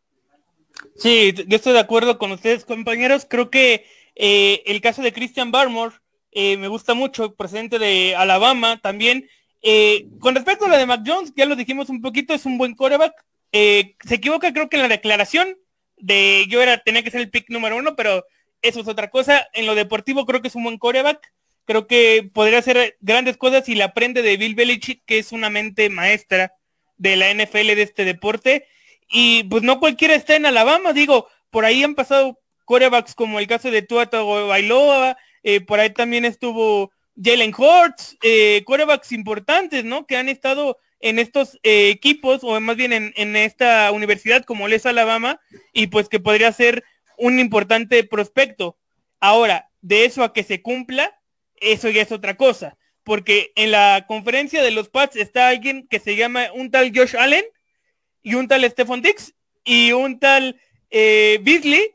Sí, yo estoy de acuerdo con ustedes, compañeros. Creo que eh, el caso de Christian Barmore eh, me gusta mucho, presidente de Alabama también. Eh, con respecto a la de Mac Jones, ya lo dijimos un poquito, es un buen coreback. Eh, se equivoca creo que en la declaración de yo era, tenía que ser el pick número uno, pero eso es otra cosa. En lo deportivo creo que es un buen coreback. Creo que podría hacer grandes cosas y le aprende de Bill Belichick, que es una mente maestra de la NFL de este deporte. Y pues no cualquiera está en Alabama, digo, por ahí han pasado corebacks como el caso de Tua Bailoa, eh, por ahí también estuvo Jalen Hurts, eh, quarterbacks importantes, ¿no? Que han estado en estos eh, equipos, o más bien en, esta universidad como Les Alabama, y pues que podría ser un importante prospecto. Ahora, de eso a que se cumpla, eso ya es otra cosa. Porque en la conferencia de los Pats está alguien que se llama un tal Josh Allen y un tal Stephon Dix y un tal eh, Beasley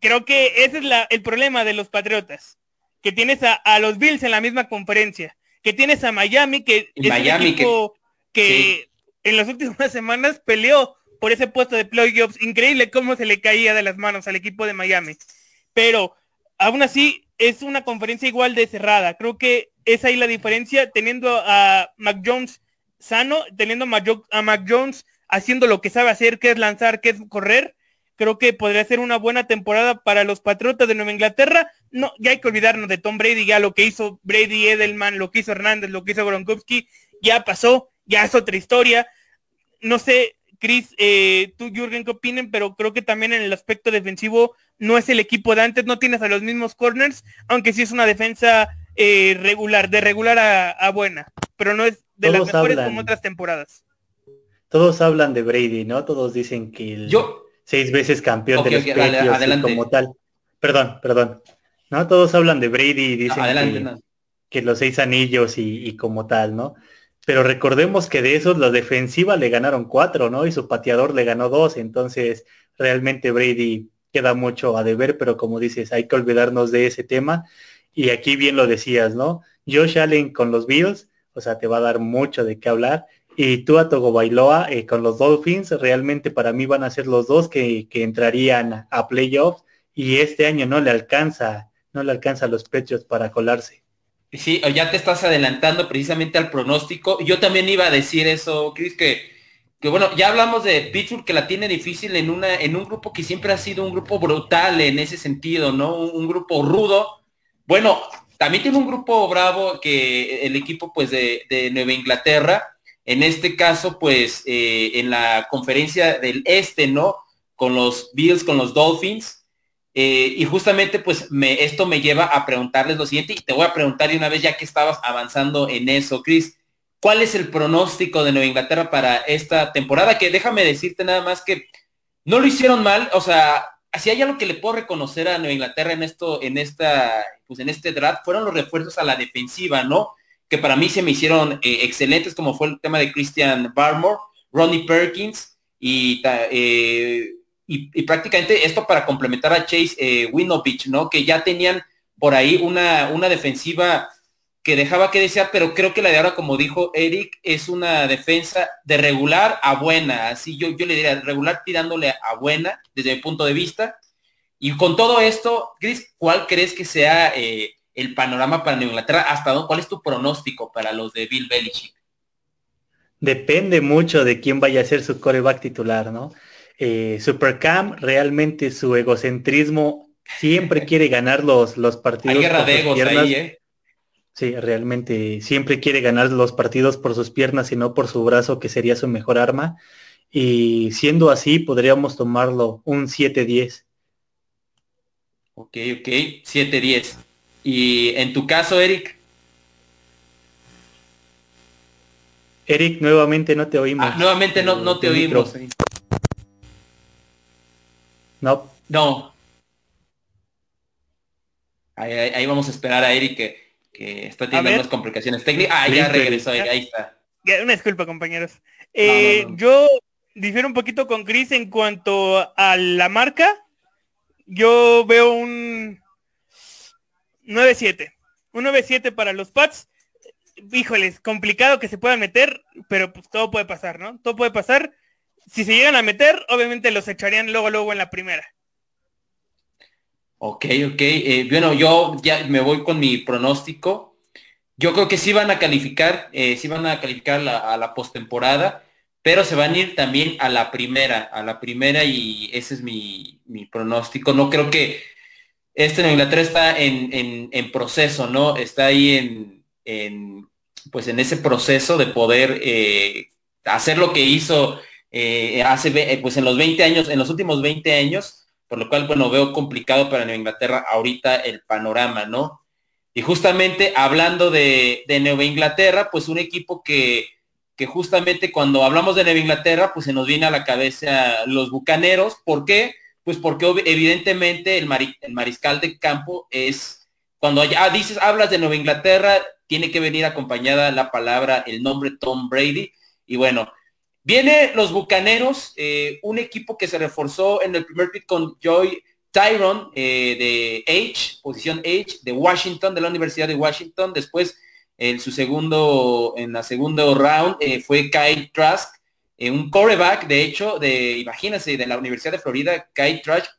creo que ese es la, el problema de los Patriotas, que tienes a, los Bills en la misma conferencia, que tienes a Miami, que es Miami, un equipo que, en las últimas semanas peleó por ese puesto de playoffs. Increíble cómo se le caía de las manos al equipo de Miami. Pero aún así es una conferencia igual de cerrada. Creo que es ahí la diferencia, teniendo a Mac Jones sano, teniendo a Mac Jones haciendo lo que sabe hacer, que es lanzar, que es correr Creo que podría ser una buena temporada para los Patriotas de Nueva Inglaterra. No, ya hay que olvidarnos de Tom Brady, ya lo que hizo Brady Edelman, lo que hizo Hernández, lo que hizo Gronkowski, ya pasó, ya es otra historia. No sé, Chris, eh, tú, Jürgen, qué opinen, pero creo que también en el aspecto defensivo no es el equipo de antes, no tienes a los mismos corners, aunque sí es una defensa eh, regular, de regular a, buena, pero no es de las mejores como otras temporadas. Todos hablan de Brady, ¿no? Todos dicen que el, Yo, seis veces campeón de los okay, como tal. Perdón, perdón. No, todos hablan de Brady y dicen que, los seis anillos y, como tal, ¿no? Pero recordemos que de esos la defensiva le ganaron cuatro, ¿no? Y su pateador le ganó dos, entonces realmente Brady queda mucho a deber, pero como dices, hay que olvidarnos de ese tema. Y aquí bien lo decías, ¿no? Josh Allen con los Bills, o sea, te va a dar mucho de qué hablar. Y tú a Togo Bailoa eh, con los Dolphins, realmente para mí van a ser los dos que, entrarían a playoffs y este año no le alcanza, no le alcanza a los pechos para colarse. Sí, ya te estás adelantando precisamente al pronóstico. Yo también iba a decir eso, Chris, que, que bueno, ya hablamos de Pittsburgh que la tiene difícil en una, en un grupo que siempre ha sido un grupo brutal en ese sentido, ¿no? Un, grupo rudo. Bueno, también tiene un grupo bravo que el equipo pues de, de Nueva Inglaterra, en este caso, pues eh, en la conferencia del este, ¿no? Con los Bills, con los Dolphins. Eh, y justamente, pues esto me lleva a preguntarles lo siguiente, y te voy a preguntar de una vez ya que estabas avanzando en eso, Chris. ¿Cuál es el pronóstico de Nueva Inglaterra para esta temporada? Que déjame decirte nada más que no lo hicieron mal, o sea, si hay algo que le puedo reconocer a Nueva Inglaterra en esto, en esta, pues en este draft, fueron los refuerzos a la defensiva, ¿no? Que para mí se me hicieron eh, excelentes, como fue el tema de Christian Barmore, Ronnie Perkins, eh, y, y, prácticamente esto para complementar a Chase eh, Winovich, ¿no? Que ya tenían por ahí una, una defensiva que dejaba que desear, pero creo que la de ahora, como dijo Eric, es una defensa de regular a buena. Así yo, yo le diría regular tirándole a buena desde mi punto de vista. Y con todo esto, Chris, ¿cuál crees que sea el panorama para Inglaterra? ¿Hasta dónde, cuál es tu pronóstico para los de Bill Belichick? Depende mucho de quién vaya a ser su coreback titular, ¿no? Eh, Supercam, realmente su egocentrismo siempre quiere ganar los, los partidos. Hay guerra de egos ahí, ¿eh? Sí, realmente siempre quiere ganar los partidos por sus piernas y no por su brazo, que sería su mejor arma. Y siendo así, podríamos tomarlo un 7-10. Ok, ok, 7-10. Y en tu caso, Eric. Eric, nuevamente no te oímos. Ah, nuevamente no, no te oímos. No. No. Ahí, vamos a esperar a Eric que, está teniendo unas complicaciones técnicas. Ah, ya regresó, ahí está. Una disculpa, compañeros. Eh, yo difiero un poquito con Chris en cuanto a la marca. Yo veo un 9-7. Un 9-7 para los Pats. Híjoles, complicado que se puedan meter, pero pues todo puede pasar, ¿no? Todo puede pasar. Si se llegan a meter, obviamente los echarían luego, luego en la primera. Ok, ok. Eh, bueno, yo ya me voy con mi pronóstico. Yo creo que sí van a calificar, eh, sí van a calificar a la postemporada, pero se van a ir también a la primera, a la primera y ese es mi, mi pronóstico. No creo que este en Inglaterra está en, proceso, ¿no? Está ahí en, pues en ese proceso de poder eh, hacer lo que hizo eh, hace, eh, pues en los 20 años, en los últimos 20 años, por lo cual, bueno, veo complicado para Nueva Inglaterra ahorita el panorama, ¿no? Y justamente hablando de, de Nueva Inglaterra, pues un equipo que, que justamente cuando hablamos de Nueva Inglaterra, pues se nos viene a la cabeza los Bucaneros. ¿Por qué? Pues porque evidentemente el, mariscal de campo es, cuando ya dices, hablas de Nueva Inglaterra, tiene que venir acompañada la palabra, el nombre Tom Brady. Y bueno, viene los Bucaneros, eh, un equipo que se reforzó en el primer pit con Joy Tyron de H, posición H, de Washington, de la Universidad de Washington. Después, en su segundo, en la segundo round, fue Kyle Trask, un coreback, de hecho, de, imagínense, de la Universidad de Florida, Kyle Trask,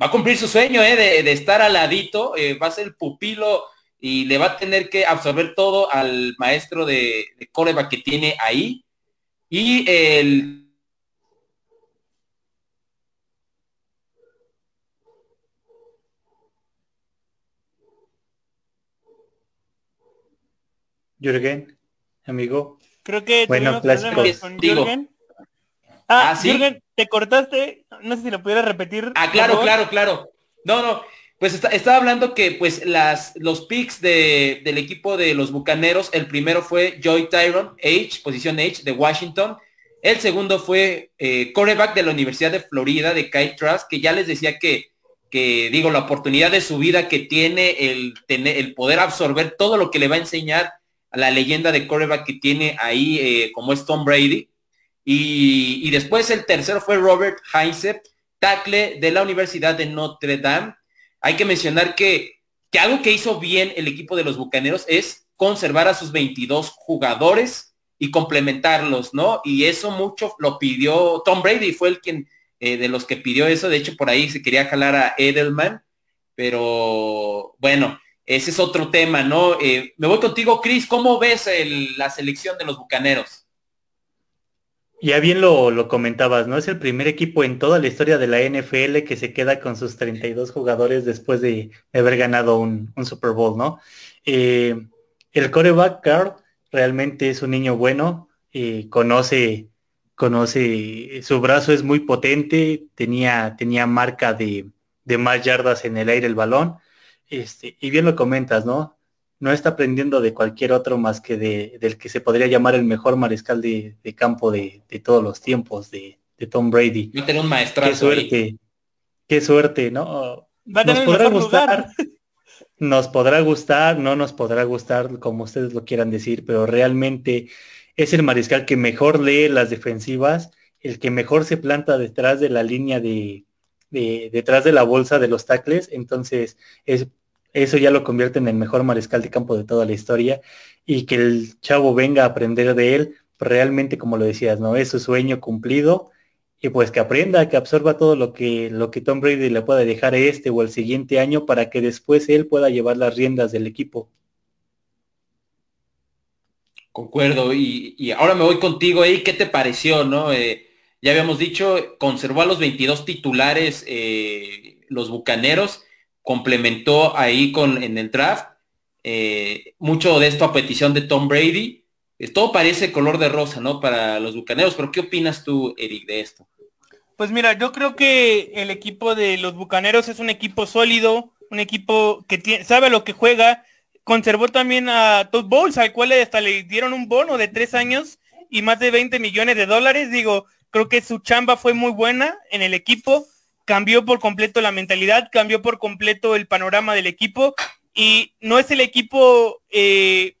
va a cumplir su sueño de, estar al ladito, va a ser pupilo y le va a tener que absorber todo al maestro de, de coreback que tiene ahí. Y el Jürgen, amigo. Creo que bueno, problemas con Jürgen. Ah, ¿Ah ¿sí? Jürgen, te cortaste. No sé si lo pudieras repetir. Ah, claro, claro, claro. No, no. Pues estaba hablando que pues las, los picks de, del equipo de los Bucaneros, el primero fue Joy Tyron, H, posición H, de Washington. El segundo fue eh, coreback de la Universidad de Florida, de Kyle Trask, que ya les decía que, que, digo, la oportunidad de su vida que tiene el, tener, el poder absorber todo lo que le va a enseñar la leyenda de coreback que tiene ahí, eh, como es Tom Brady. Y, y, después el tercero fue Robert Heinze, tackle de la Universidad de Notre Dame hay que mencionar que, que algo que hizo bien el equipo de los Bucaneros es conservar a sus 22 jugadores y complementarlos, ¿no? Y eso mucho lo pidió Tom Brady, fue el quien eh, de los que pidió eso, de hecho por ahí se quería jalar a Edelman, pero bueno, ese es otro tema, ¿no? Eh, me voy contigo, Chris, ¿cómo ves la selección de los Bucaneros? Ya bien lo, comentabas, ¿no? Es el primer equipo en toda la historia de la NFL que se queda con sus 32 jugadores después de haber ganado un, Super Bowl, ¿no? Eh, el coreback Carl realmente es un niño bueno, eh, conoce, conoce, su brazo es muy potente, tenía, tenía marca de, de más yardas en el aire el balón, este, y bien lo comentas, ¿no? no está aprendiendo de cualquier otro más que de, del que se podría llamar el mejor mariscal de, campo de, todos los tiempos, de, Tom Brady. Yo tengo un maestro. Qué suerte, qué suerte, ¿no? nos podrá gustar, nos podrá gustar, no nos podrá gustar, como ustedes lo quieran decir, pero realmente es el mariscal que mejor lee las defensivas, el que mejor se planta detrás de la línea de, de detrás de la bolsa de los tacles, entonces es eso ya lo convierte en el mejor mariscal de campo de toda la historia y que el chavo venga a aprender de él, realmente como lo decías, ¿no? Es su sueño cumplido y pues que aprenda, que absorba todo lo que, lo que Tom Brady le pueda dejar este o el siguiente año para que después él pueda llevar las riendas del equipo. Concuerdo, y, ahora me voy contigo ahí, ¿qué te pareció, no? Eh, ya habíamos dicho, conservó a los 22 titulares eh, los Bucaneros, complementó ahí con en el draft. Eh, mucho de esto a petición de Tom Brady. Eh, todo parece color de rosa, ¿no? Para los bucaneros, pero ¿qué opinas tú, Eric, de esto? Pues mira, yo creo que el equipo de los bucaneros es un equipo sólido, un equipo que sabe lo que juega. Conservó también a Todd Bowles, al cual hasta le dieron un bono de tres años y más de 20 millones de dólares. Digo, creo que su chamba fue muy buena en el equipo cambió por completo la mentalidad, cambió por completo el panorama del equipo y no es el equipo eh,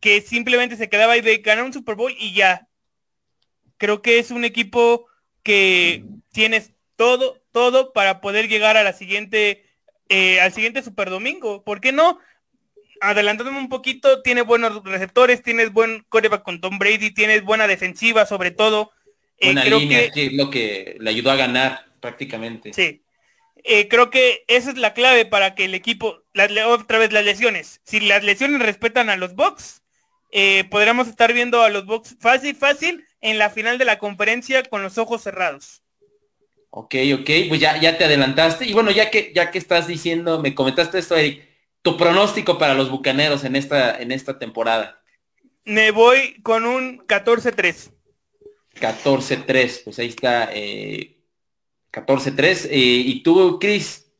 que simplemente se quedaba ahí de ganar un Super Bowl y ya. Creo que es un equipo que tienes todo, todo para poder llegar a la siguiente, eh, al siguiente Super Domingo. ¿Por qué no? Adelantándome un poquito, tiene buenos receptores, tienes buen coreback con Tom Brady, tienes buena defensiva sobre todo. Eh, creo que, es lo que le ayudó a ganar prácticamente. Sí. Eh, creo que esa es la clave para que el equipo, otra vez las lesiones, si las lesiones respetan a los Bucks, eh, podríamos estar viendo a los Bucks fácil, fácil en la final de la conferencia con los ojos cerrados. Ok, ok, pues ya, ya te adelantaste. Y bueno, ya que, ya que estás diciendo, me comentaste esto, Eric, tu pronóstico para los bucaneros en esta, en esta temporada. Me voy con un 14-3. 14-3, pues ahí está. Eh, 14-3. Eh, ¿Y tú, Chris?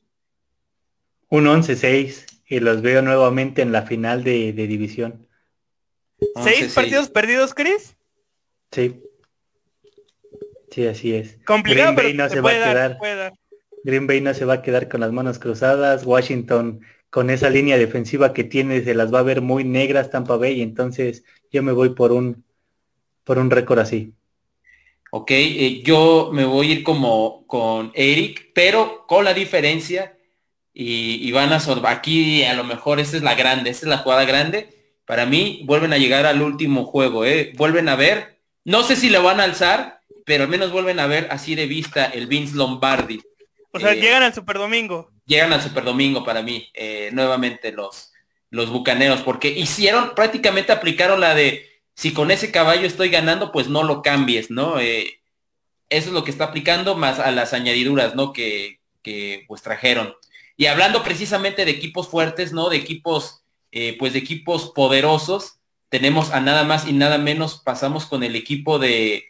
Un 11-6 y los veo nuevamente en la final de, división. ¿Seis partidos perdidos, Chris? Sí. Sí, así es. Complicado, Green Bay no se va a quedar. Green Bay no se va a quedar con las manos cruzadas. Washington con esa línea defensiva que tiene se las va a ver muy negras Tampa Bay, entonces yo me voy por un por un récord así. ¿Ok? Eh, yo me voy a ir como con Eric, pero con la diferencia, y, van a aquí a lo mejor esta es la grande, esta es la jugada grande, para mí vuelven a llegar al último juego, ¿eh? vuelven a ver, no sé si le van a alzar, pero al menos vuelven a ver así de vista el Vince Lombardi. O sea, eh, llegan al Super Domingo. Llegan al Super Domingo para mí, eh, nuevamente los, los bucaneros, porque hicieron, prácticamente aplicaron la de si con ese caballo estoy ganando, pues no lo cambies, ¿no? Eh, eso es lo que está aplicando más a las añadiduras, ¿no? Que, que pues trajeron. Y hablando precisamente de equipos fuertes, ¿no? De equipos, eh, pues de equipos poderosos, tenemos a nada más y nada menos, pasamos con el equipo de,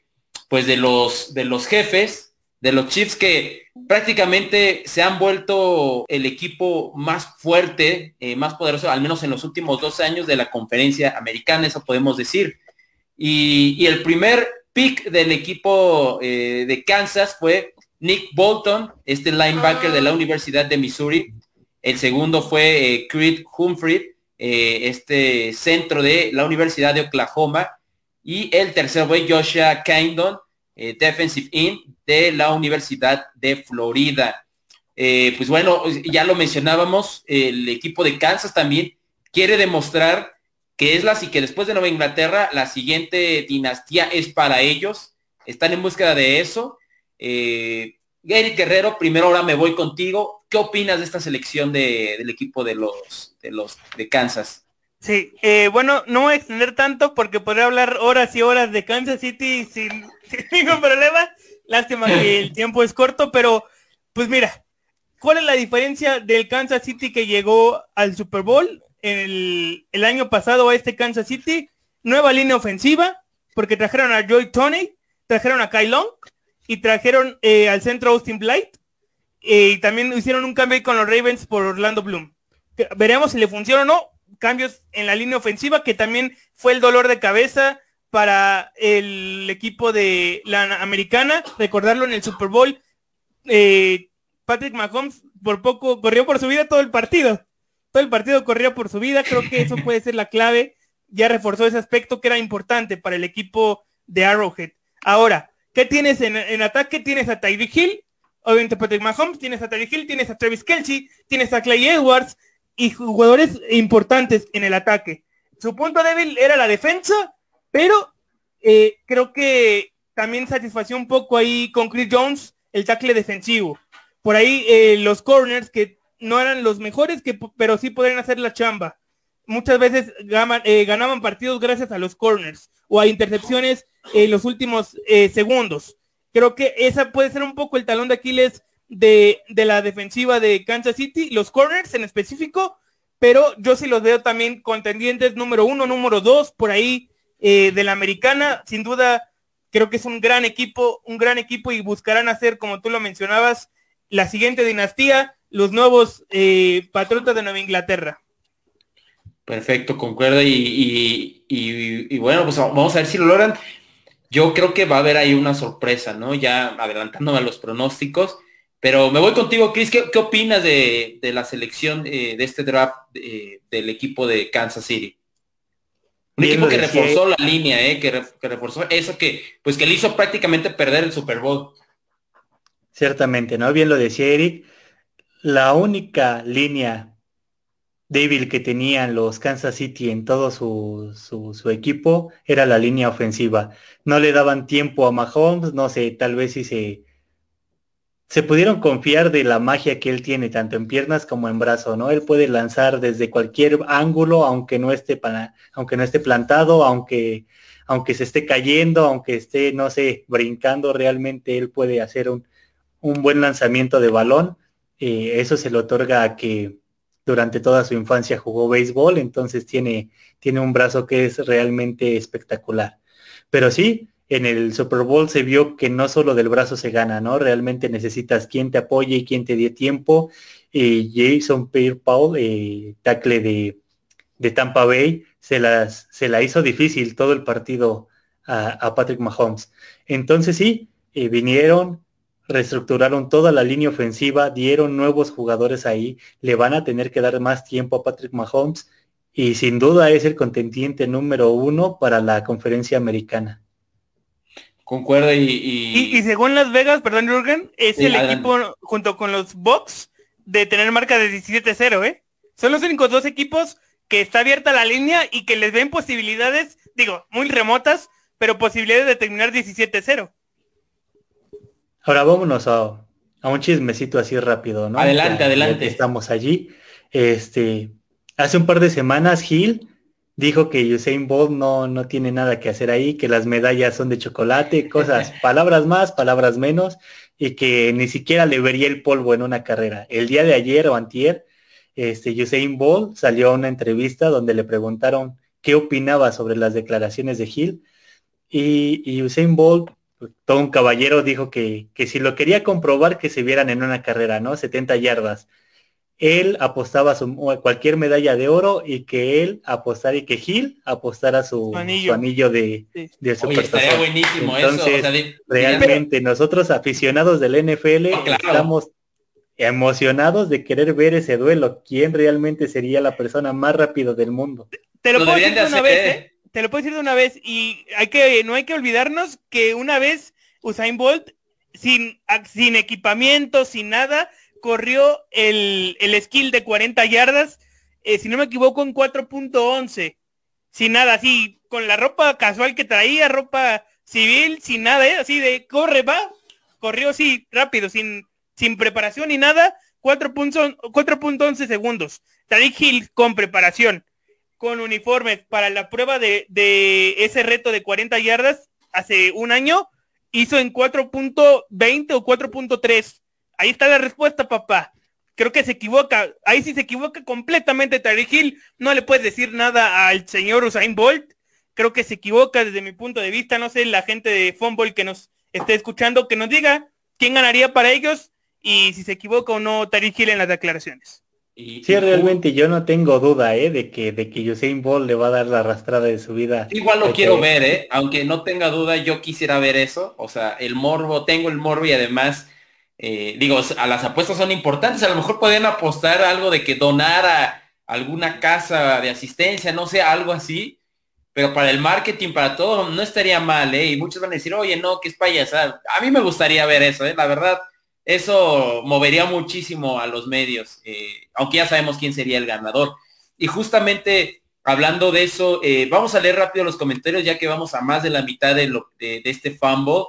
pues de los, de los jefes, de los Chiefs que prácticamente se han vuelto el equipo más fuerte, eh, más poderoso, al menos en los últimos dos años de la conferencia americana, eso podemos decir. Y, el primer pick del equipo eh, de Kansas fue Nick Bolton, este linebacker de la Universidad de Missouri. El segundo fue eh, Creed Humphrey, este centro de la Universidad de Oklahoma. Y el tercero fue Joshua Kindon, defensive end de la Universidad de Florida. Eh, pues bueno, ya lo mencionábamos, el equipo de Kansas también quiere demostrar que es la que después de Nueva Inglaterra la siguiente dinastía es para ellos. Están en búsqueda de eso. Eh, Gary Guerrero, primero ahora me voy contigo. ¿Qué opinas de esta selección del equipo de los de los de Kansas? Sí, eh, bueno, no voy a extender tanto porque podría hablar horas y horas de Kansas City sin, sin ningún problema. Lástima que el tiempo es corto, pero pues mira, ¿cuál es la diferencia del Kansas City que llegó al Super Bowl el, el año pasado a este Kansas City? Nueva línea ofensiva, porque trajeron a Joy Tony, trajeron a Kai Long y trajeron eh, al centro Austin Blight. Eh, y también hicieron un cambio con los Ravens por Orlando Bloom. Veremos si le funciona o no. Cambios en la línea ofensiva, que también fue el dolor de cabeza para el equipo de la americana, recordarlo en el Super Bowl, eh, Patrick Mahomes por poco corrió por su vida todo el partido. Todo el partido corrió por su vida, creo que eso puede ser la clave. Ya reforzó ese aspecto que era importante para el equipo de Arrowhead. Ahora, ¿qué tienes en, ataque? Tienes a Tyreek Hill, obviamente Patrick Mahomes, tienes a Tyreek Hill, tienes a Travis Kelsey, tienes a Clay Edwards y jugadores importantes en el ataque. Su punto débil era la defensa, pero eh, creo que también satisfació un poco ahí con Chris Jones el tackle defensivo. Por ahí eh, los corners que no eran los mejores, que, pero sí podrían hacer la chamba. Muchas veces eh, ganaban partidos gracias a los corners o a intercepciones en los últimos segundos. Creo que esa puede ser un poco el talón de Aquiles de, de, la defensiva de Kansas City, los corners en específico, pero yo sí los veo también contendientes número uno, número dos, por ahí eh, de la americana, sin duda creo que es un gran equipo, un gran equipo y buscarán hacer, como tú lo mencionabas, la siguiente dinastía, los nuevos eh, patriotas de Nueva Inglaterra. Perfecto, concuerdo y, y, bueno, pues vamos a ver si lo logran. Yo creo que va a haber ahí una sorpresa, ¿no? Ya adelantándome a los pronósticos, pero me voy contigo, Chris, ¿qué, opinas de, la selección eh, de este draft del equipo de Kansas City? Un equipo que reforzó la línea, eh, que, reforzó eso que, pues que le hizo prácticamente perder el Super Bowl. Ciertamente, ¿no? Bien lo decía Eric. La única línea débil que tenían los Kansas City en todo su, su, su, equipo era la línea ofensiva. No le daban tiempo a Mahomes, no sé, tal vez si se se pudieron confiar de la magia que él tiene, tanto en piernas como en brazo, ¿no? Él puede lanzar desde cualquier ángulo, aunque no esté, para, aunque no esté plantado, aunque, aunque se esté cayendo, aunque esté, no sé, brincando, realmente él puede hacer un, un buen lanzamiento de balón. Eh, eso se le otorga a que durante toda su infancia jugó béisbol, entonces tiene, tiene un brazo que es realmente espectacular. Pero sí, en el Super Bowl se vio que no solo del brazo se gana, ¿no? Realmente necesitas quien te apoye y quien te dé tiempo. Jason Pierre Paul, eh, tackle de, Tampa Bay, se, las, se la hizo difícil todo el partido a, Patrick Mahomes. Entonces sí, eh, vinieron, reestructuraron toda la línea ofensiva, dieron nuevos jugadores ahí, le van a tener que dar más tiempo a Patrick Mahomes y sin duda es el contendiente número uno para la conferencia americana. Concuerdo y... Y, según Las Vegas, perdón Jürgen, es el equipo junto con los Bucks de tener marca de 17-0, ¿eh? Son los únicos dos equipos que está abierta la línea y que les ven posibilidades, digo, muy remotas, pero posibilidades de terminar 17-0. Ahora vámonos a, un chismecito así rápido, ¿no? Adelante, adelante. estamos allí. Este, hace un par de semanas Gil dijo que Usain Bolt no, no tiene nada que hacer ahí, que las medallas son de chocolate, cosas, palabras más, palabras menos, y que ni siquiera le vería el polvo en una carrera. El día de ayer o antier, este, Usain Bolt salió a una entrevista donde le preguntaron qué opinaba sobre las declaraciones de Gil, y, y Usain Bolt, todo un caballero, dijo que, que si lo quería comprobar, que se vieran en una carrera, ¿no? 70 yardas él apostaba su, cualquier medalla de oro y que él apostara y que Gil apostara su, anillo. de, de estaría buenísimo Entonces, realmente nosotros aficionados del NFL estamos emocionados de querer ver ese duelo. ¿Quién realmente sería la persona más rápido del mundo? Te lo, puedo decir de una vez, ¿eh? Te lo puedo decir de una vez y hay que no hay que olvidarnos que una vez Usain Bolt sin sin equipamiento, sin nada, corrió el, skill de 40 yardas, eh, si no me equivoco, en 4.11. Sin nada, así, con la ropa casual que traía, ropa civil, sin nada, ¿eh? así de corre, va. Corrió así, rápido, sin, sin preparación ni nada, 4.11 segundos. Tariq Hill con preparación, con uniformes para la prueba de, de ese reto de 40 yardas hace un año, hizo en 4.20 o 4.3 Ahí está la respuesta, papá. Creo que se equivoca. Ahí sí se equivoca completamente Tariq Hill. No le puedes decir nada al señor Usain Bolt. Creo que se equivoca desde mi punto de vista. No sé, la gente de Fumble que nos esté escuchando, que nos diga quién ganaría para ellos y si se equivoca o no Tariq Hill en las declaraciones. Sí, realmente yo no tengo duda, ¿eh? De que, de que Usain Bolt le va a dar la arrastrada de su vida. Igual lo quiero ver, ¿eh? Aunque no tenga duda, yo quisiera ver eso. O sea, el morbo, tengo el morbo y además eh, digo, a las apuestas son importantes, a lo mejor pueden apostar algo de que donara alguna casa de asistencia, no sé, algo así, pero para el marketing, para todo, no estaría mal, ¿eh? Y muchos van a decir, oye, no, que es payasada. A mí me gustaría ver eso, ¿eh? La verdad, eso movería muchísimo a los medios, eh, aunque ya sabemos quién sería el ganador. Y justamente hablando de eso, eh, vamos a leer rápido los comentarios, ya que vamos a más de la mitad de, lo, de, este fumble.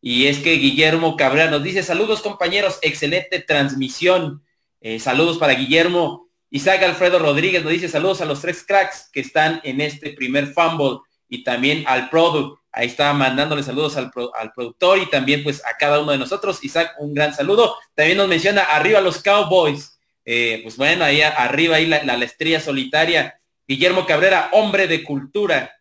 Y es que Guillermo Cabrera nos dice, saludos compañeros, excelente transmisión. Eh, saludos para Guillermo. Isaac Alfredo Rodríguez nos dice, saludos a los tres cracks que están en este primer fumble y también al product. Ahí está mandándole saludos al, productor y también pues a cada uno de nosotros. Isaac, un gran saludo. También nos menciona arriba los Cowboys. Eh, pues bueno, ahí arriba ahí la, la estrella solitaria. Guillermo Cabrera, hombre de cultura.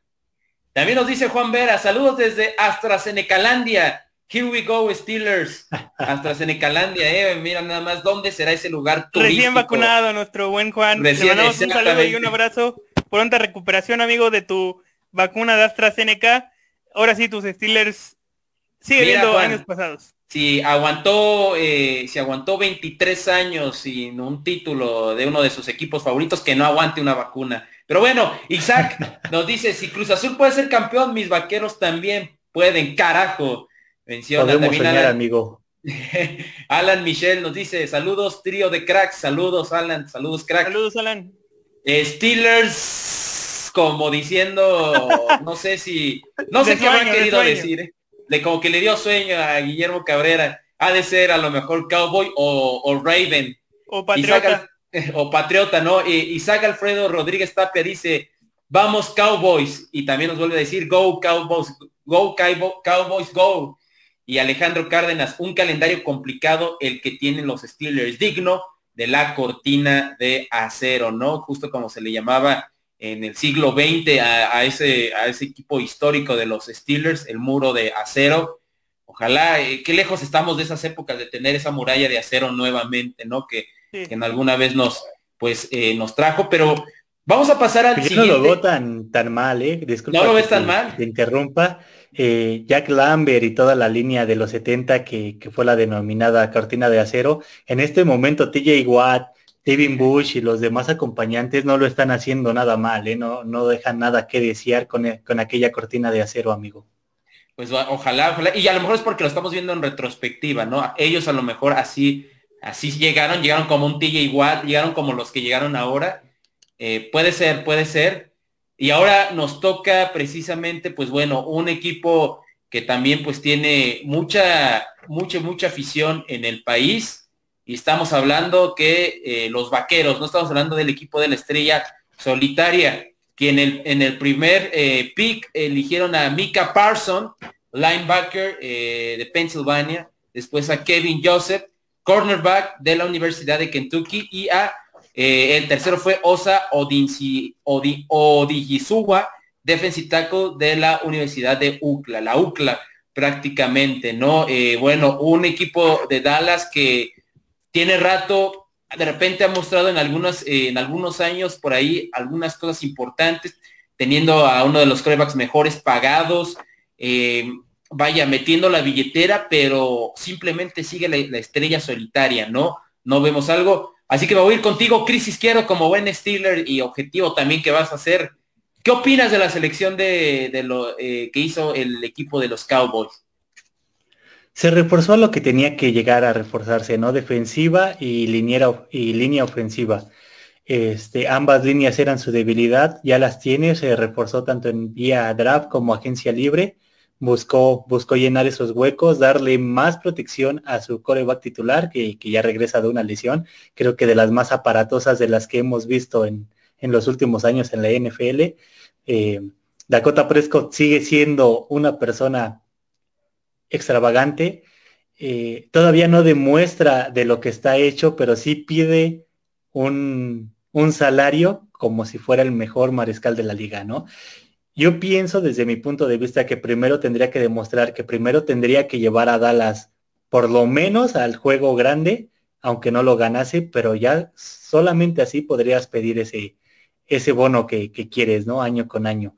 También nos dice Juan Vera, saludos desde AstraZenecalandia. Here we go, Steelers. Hasta Senecalandia, eh. Mira nada más dónde será ese lugar turístico. Recién vacunado nuestro buen Juan. Recién, un saludo y un abrazo. Pronta recuperación, amigo, de tu vacuna de AstraZeneca. Ahora sí, tus Steelers sigue viendo años pasados. Si aguantó, eh, si aguantó 23 años sin un título de uno de sus equipos favoritos, que no aguante una vacuna. Pero bueno, Isaac nos dice, si Cruz Azul puede ser campeón, mis vaqueros también pueden, carajo. Menciona también Alan, amigo. Alan Michel nos dice, saludos, trío de cracks, saludos, Alan, saludos, crack. Saludos, Alan. Steelers, como diciendo, no sé si, no sé qué habrán querido decir, ¿eh? de como que le dio sueño a Guillermo Cabrera, ha de ser a lo mejor Cowboy o, Raven. O Patriota. o Patriota, ¿no? Y Isaac Alfredo Rodríguez Tapia dice, vamos Cowboys, y también nos vuelve a decir, go Cowboys, go Cowboys, go y Alejandro Cárdenas, un calendario complicado el que tienen los Steelers, digno de la cortina de acero, ¿no? Justo como se le llamaba en el siglo XX a, ese, a ese equipo histórico de los Steelers, el muro de acero. Ojalá, eh, qué lejos estamos de esas épocas de tener esa muralla de acero nuevamente, ¿no? Que, en alguna vez nos, pues, eh, nos trajo, pero vamos a pasar al pues siguiente. no lo veo tan, tan mal, ¿eh? Disculpa no lo ves tan mal. Te interrumpa. Eh, Jack Lambert y toda la línea de los 70 que, fue la denominada cortina de acero, en este momento TJ Watt, Devin Bush y los demás acompañantes no lo están haciendo nada mal, ¿eh? no, no dejan nada que desear con, e, con aquella cortina de acero, amigo. pues ojalá, ojalá, y a lo mejor es porque lo estamos viendo en retrospectiva, ¿no? Ellos a lo mejor así, así llegaron, llegaron como un TJ igual, llegaron como los que llegaron ahora. Eh, puede ser, puede ser. Y ahora nos toca precisamente, pues bueno, un equipo que también pues tiene mucha, mucha, mucha afición en el país. Y estamos hablando que eh, los vaqueros, no estamos hablando del equipo de la estrella solitaria, que en el, primer eh, pick eligieron a Mika Parson, linebacker eh, de Pennsylvania, después a Kevin Joseph, cornerback de la Universidad de Kentucky, y a el tercero fue Osa Odinsi, Odi, defensive tackle de la Universidad de UCLA, la UCLA prácticamente, ¿no? bueno, un equipo de Dallas que tiene rato de repente ha mostrado en, algunos, eh, en algunos años por ahí algunas cosas importantes, teniendo a uno de los corebacks mejores pagados, eh, vaya, metiendo la billetera, pero simplemente sigue la, estrella solitaria, ¿no? No vemos algo. Así que me voy a ir contigo, Chris Izquierdo, como buen Steeler y objetivo también que vas a hacer. ¿Qué opinas de la selección de, lo eh, que hizo el equipo de los Cowboys? Se reforzó lo que tenía que llegar a reforzarse, ¿no? Defensiva y, y línea ofensiva. Este, ambas líneas eran su debilidad, ya las tiene, se reforzó tanto en vía draft como agencia libre, buscó, buscó llenar esos huecos, darle más protección a su coreback titular, que, ya regresa de una lesión, creo que de las más aparatosas de las que hemos visto en, los últimos años en la NFL. Eh, Dakota Prescott sigue siendo una persona extravagante. Eh, todavía no demuestra de lo que está hecho, pero sí pide un, un, salario como si fuera el mejor mariscal de la liga, ¿no? Yo pienso desde mi punto de vista que primero tendría que demostrar que primero tendría que llevar a Dallas por lo menos al juego grande, aunque no lo ganase, pero ya solamente así podrías pedir ese, ese bono que, quieres, ¿no? Año con año.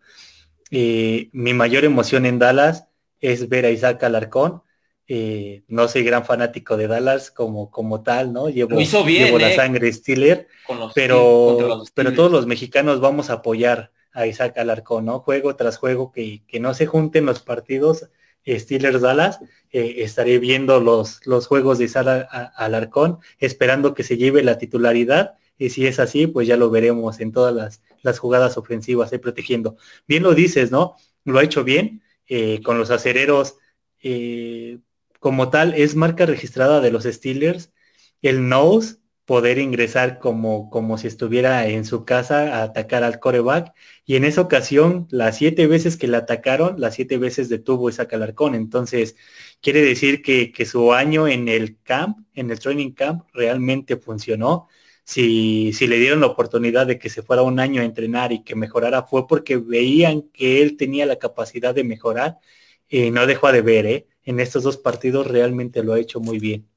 Eh, mi mayor emoción en Dallas es ver a Isaac Alarcón. Eh, no soy gran fanático de Dallas como, como tal, ¿no? Llevo, la eh, sangre Steeler, pero, pero todos los mexicanos vamos a apoyar a Isaac Alarcón, ¿no? Juego tras juego, que, que no se junten los partidos eh, Steelers Dallas, estaré viendo los, los juegos de Isaac Alarcón, esperando que se lleve la titularidad, y si es así, pues ya lo veremos en todas las, las jugadas ofensivas, protegiendo. Bien lo dices, ¿no? Lo ha hecho bien, eh, con los acereros eh, como tal es marca registrada de los Steelers. El nose poder ingresar como, como si estuviera en su casa a atacar al coreback. Y en esa ocasión, las siete veces que le atacaron, las siete veces detuvo esa calarcón. Entonces, quiere decir que, que, su año en el camp, en el training camp, realmente funcionó si, si le dieron la oportunidad de que se fuera un año a entrenar y que mejorara, fue porque veían que él tenía la capacidad de mejorar y no dejó de ver, ¿eh? En estos dos partidos realmente lo ha hecho muy bien.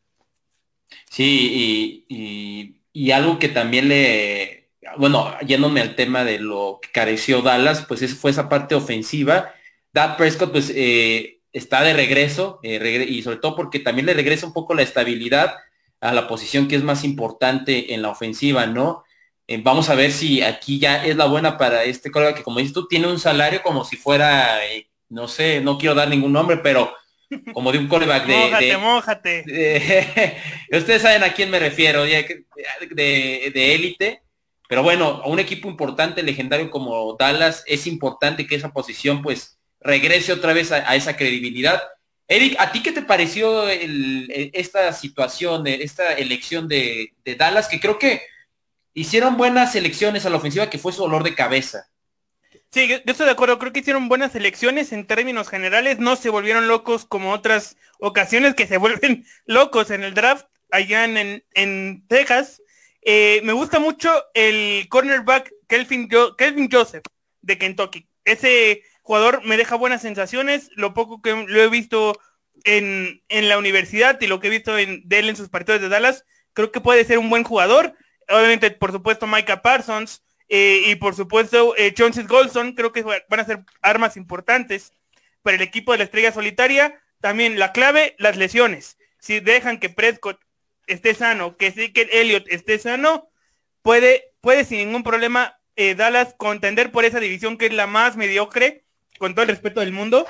Sí, y, y, algo que también le, bueno, yéndome al tema de lo que careció Dallas, pues fue esa parte ofensiva. Dad Prescott, pues, eh, está de regreso, eh, y sobre todo porque también le regresa un poco la estabilidad a la posición que es más importante en la ofensiva, ¿no? Eh, vamos a ver si aquí ya es la buena para este colega que como dices tú, tiene un salario como si fuera, eh, no sé, no quiero dar ningún nombre, pero como de un coreback de... mójate, mójate. ustedes saben a quién me refiero, de élite. pero bueno, a un equipo importante, legendario como Dallas, es importante que esa posición pues regrese otra vez a esa credibilidad Eric, ¿a ti qué te pareció esta situación, esta elección de, Dallas? Que creo que hicieron buenas elecciones a la ofensiva, que fue su dolor de cabeza. Sí, yo, estoy de acuerdo, creo que hicieron buenas elecciones en términos generales, no se volvieron locos como otras ocasiones que se vuelven locos en el draft allá en, Texas. Eh, me gusta mucho el cornerback Kelvin Joseph de Kentucky. Ese jugador me deja buenas sensaciones, lo poco que lo he visto en, la universidad y lo que he visto en, de él en sus partidos de Dallas, creo que puede ser un buen jugador. Obviamente, por supuesto, Micah Parsons eh, y por supuesto, eh, Johnson Golson, creo que van a ser armas importantes para el equipo de la estrella solitaria. También la clave, las lesiones. Si dejan que Prescott esté sano, que que Elliott esté sano, puede, puede sin ningún problema eh, Dallas contender por esa división que es la más mediocre con todo el respeto del mundo.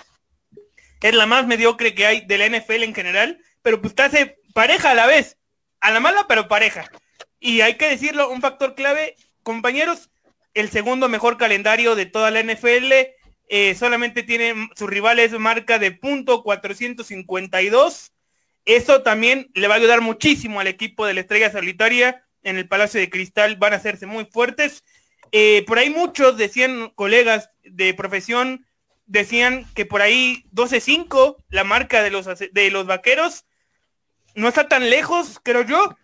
es la más mediocre que hay de la NFL en general, pero pues te hace pareja a la vez, a la mala pero pareja. Y hay que decirlo, un factor clave, compañeros, el segundo mejor calendario de toda la NFL, eh, solamente tiene sus rivales marca de punto 452. Eso también le va a ayudar muchísimo al equipo de la Estrella Solitaria en el Palacio de Cristal, van a hacerse muy fuertes. Eh, por ahí muchos decían, colegas de profesión, decían que por ahí 12-5, la marca de los, de los vaqueros, no está tan lejos, creo yo.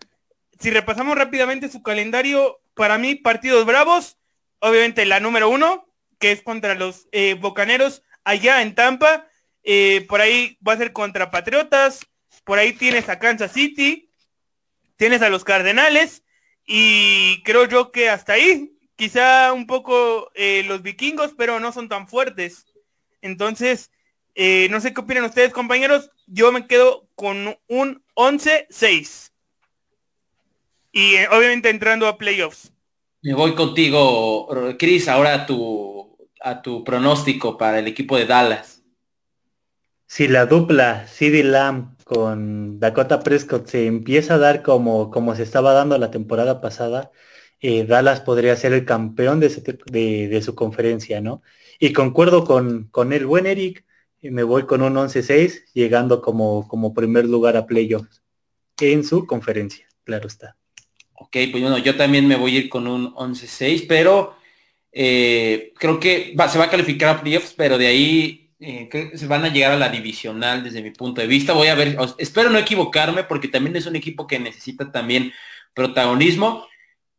Si repasamos rápidamente su calendario, para mí, partidos bravos, obviamente la número uno, que es contra los eh, Bocaneros allá en Tampa, eh, por ahí va a ser contra Patriotas, por ahí tienes a Kansas City, tienes a los Cardenales, y creo yo que hasta ahí, quizá un poco eh, los vikingos, pero no son tan fuertes. Entonces, eh, no sé qué opinan ustedes, compañeros. Yo me quedo con un 11-6. Y eh, obviamente entrando a playoffs. Me voy contigo, Chris, ahora a tu, a tu pronóstico para el equipo de Dallas. Si la dupla CD Lamb con Dakota Prescott se empieza a dar como, como se estaba dando la temporada pasada, eh, Dallas podría ser el campeón de, de, su conferencia, ¿no? Y concuerdo con, con el buen Eric, y me voy con un 11-6, llegando como, como primer lugar a playoffs en su conferencia, claro está. Ok, pues bueno, yo también me voy a ir con un 11-6, pero eh, creo que se va a calificar a playoffs, pero de ahí eh, se van a llegar a la divisional desde mi punto de vista. Voy a ver, espero no equivocarme porque también es un equipo que necesita también protagonismo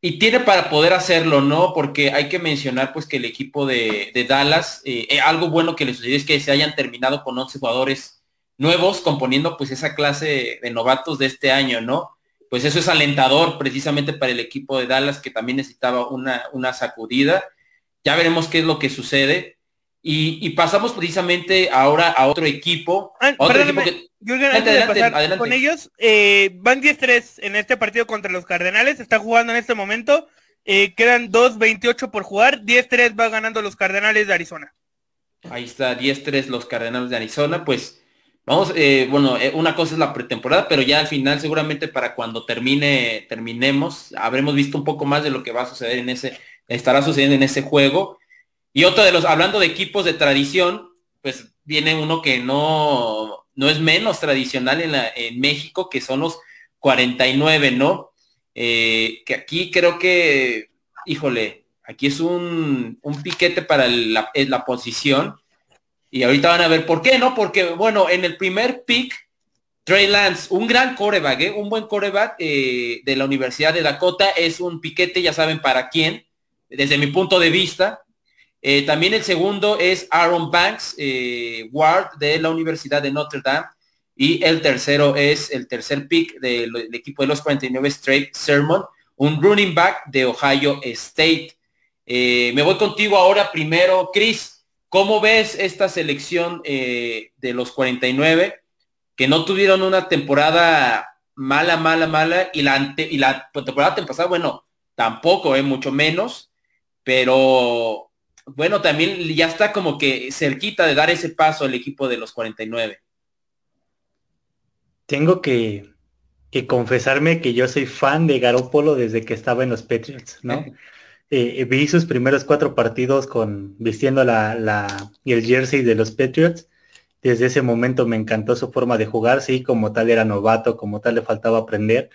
y tiene para poder hacerlo, ¿no? Porque hay que mencionar pues que el equipo de, Dallas, eh, eh, algo bueno que le sucedió es que se hayan terminado con 11 jugadores nuevos, componiendo pues esa clase de novatos de este año, ¿no? Pues eso es alentador precisamente para el equipo de Dallas que también necesitaba una, una sacudida. Ya veremos qué es lo que sucede. Y, pasamos precisamente ahora a otro equipo. Ah, otro equipo que... adelante, con ellos, eh, van 10-3 en este partido contra los Cardenales, está jugando en este momento, eh, quedan 2-28 por jugar, 10-3 va ganando los Cardenales de Arizona. Ahí está, 10-3 los Cardenales de Arizona, pues vamos, eh, bueno, una cosa es la pretemporada, pero ya al final seguramente para cuando termine, terminemos, habremos visto un poco más de lo que va a suceder en ese, estará sucediendo en ese juego. Y otro de los, hablando de equipos de tradición, pues viene uno que no, no es menos tradicional en, la, en México, que son los 49, ¿no? Eh, que aquí creo que, híjole, aquí es un, un piquete para la, la, posición. Y ahorita van a ver por qué, ¿no? Porque, bueno, en el primer pick, Trey Lance, un gran coreback, ¿eh? un buen coreback eh, de la Universidad de Dakota, es un piquete, ya saben para quién, desde mi punto de vista. Eh, también el segundo es Aaron Banks, eh, Ward de la Universidad de Notre Dame. Y el tercero es el tercer pick del, equipo de los 49 Straight Sermon, un running back de Ohio State. Eh, me voy contigo ahora primero, Chris. ¿Cómo ves esta selección de los 49 que no tuvieron una temporada mala, mala, mala y la, y la temporada pasada, bueno, tampoco, eh, mucho menos, pero bueno, también ya está como que cerquita de dar ese paso al equipo de los 49. Tengo que, confesarme que yo soy fan de Garópolo desde que estaba en los Patriots, ¿no? Eh, vi sus primeros cuatro partidos con vistiendo la, la, el jersey de los Patriots. Desde ese momento me encantó su forma de jugar, sí, como tal era novato, como tal le faltaba aprender,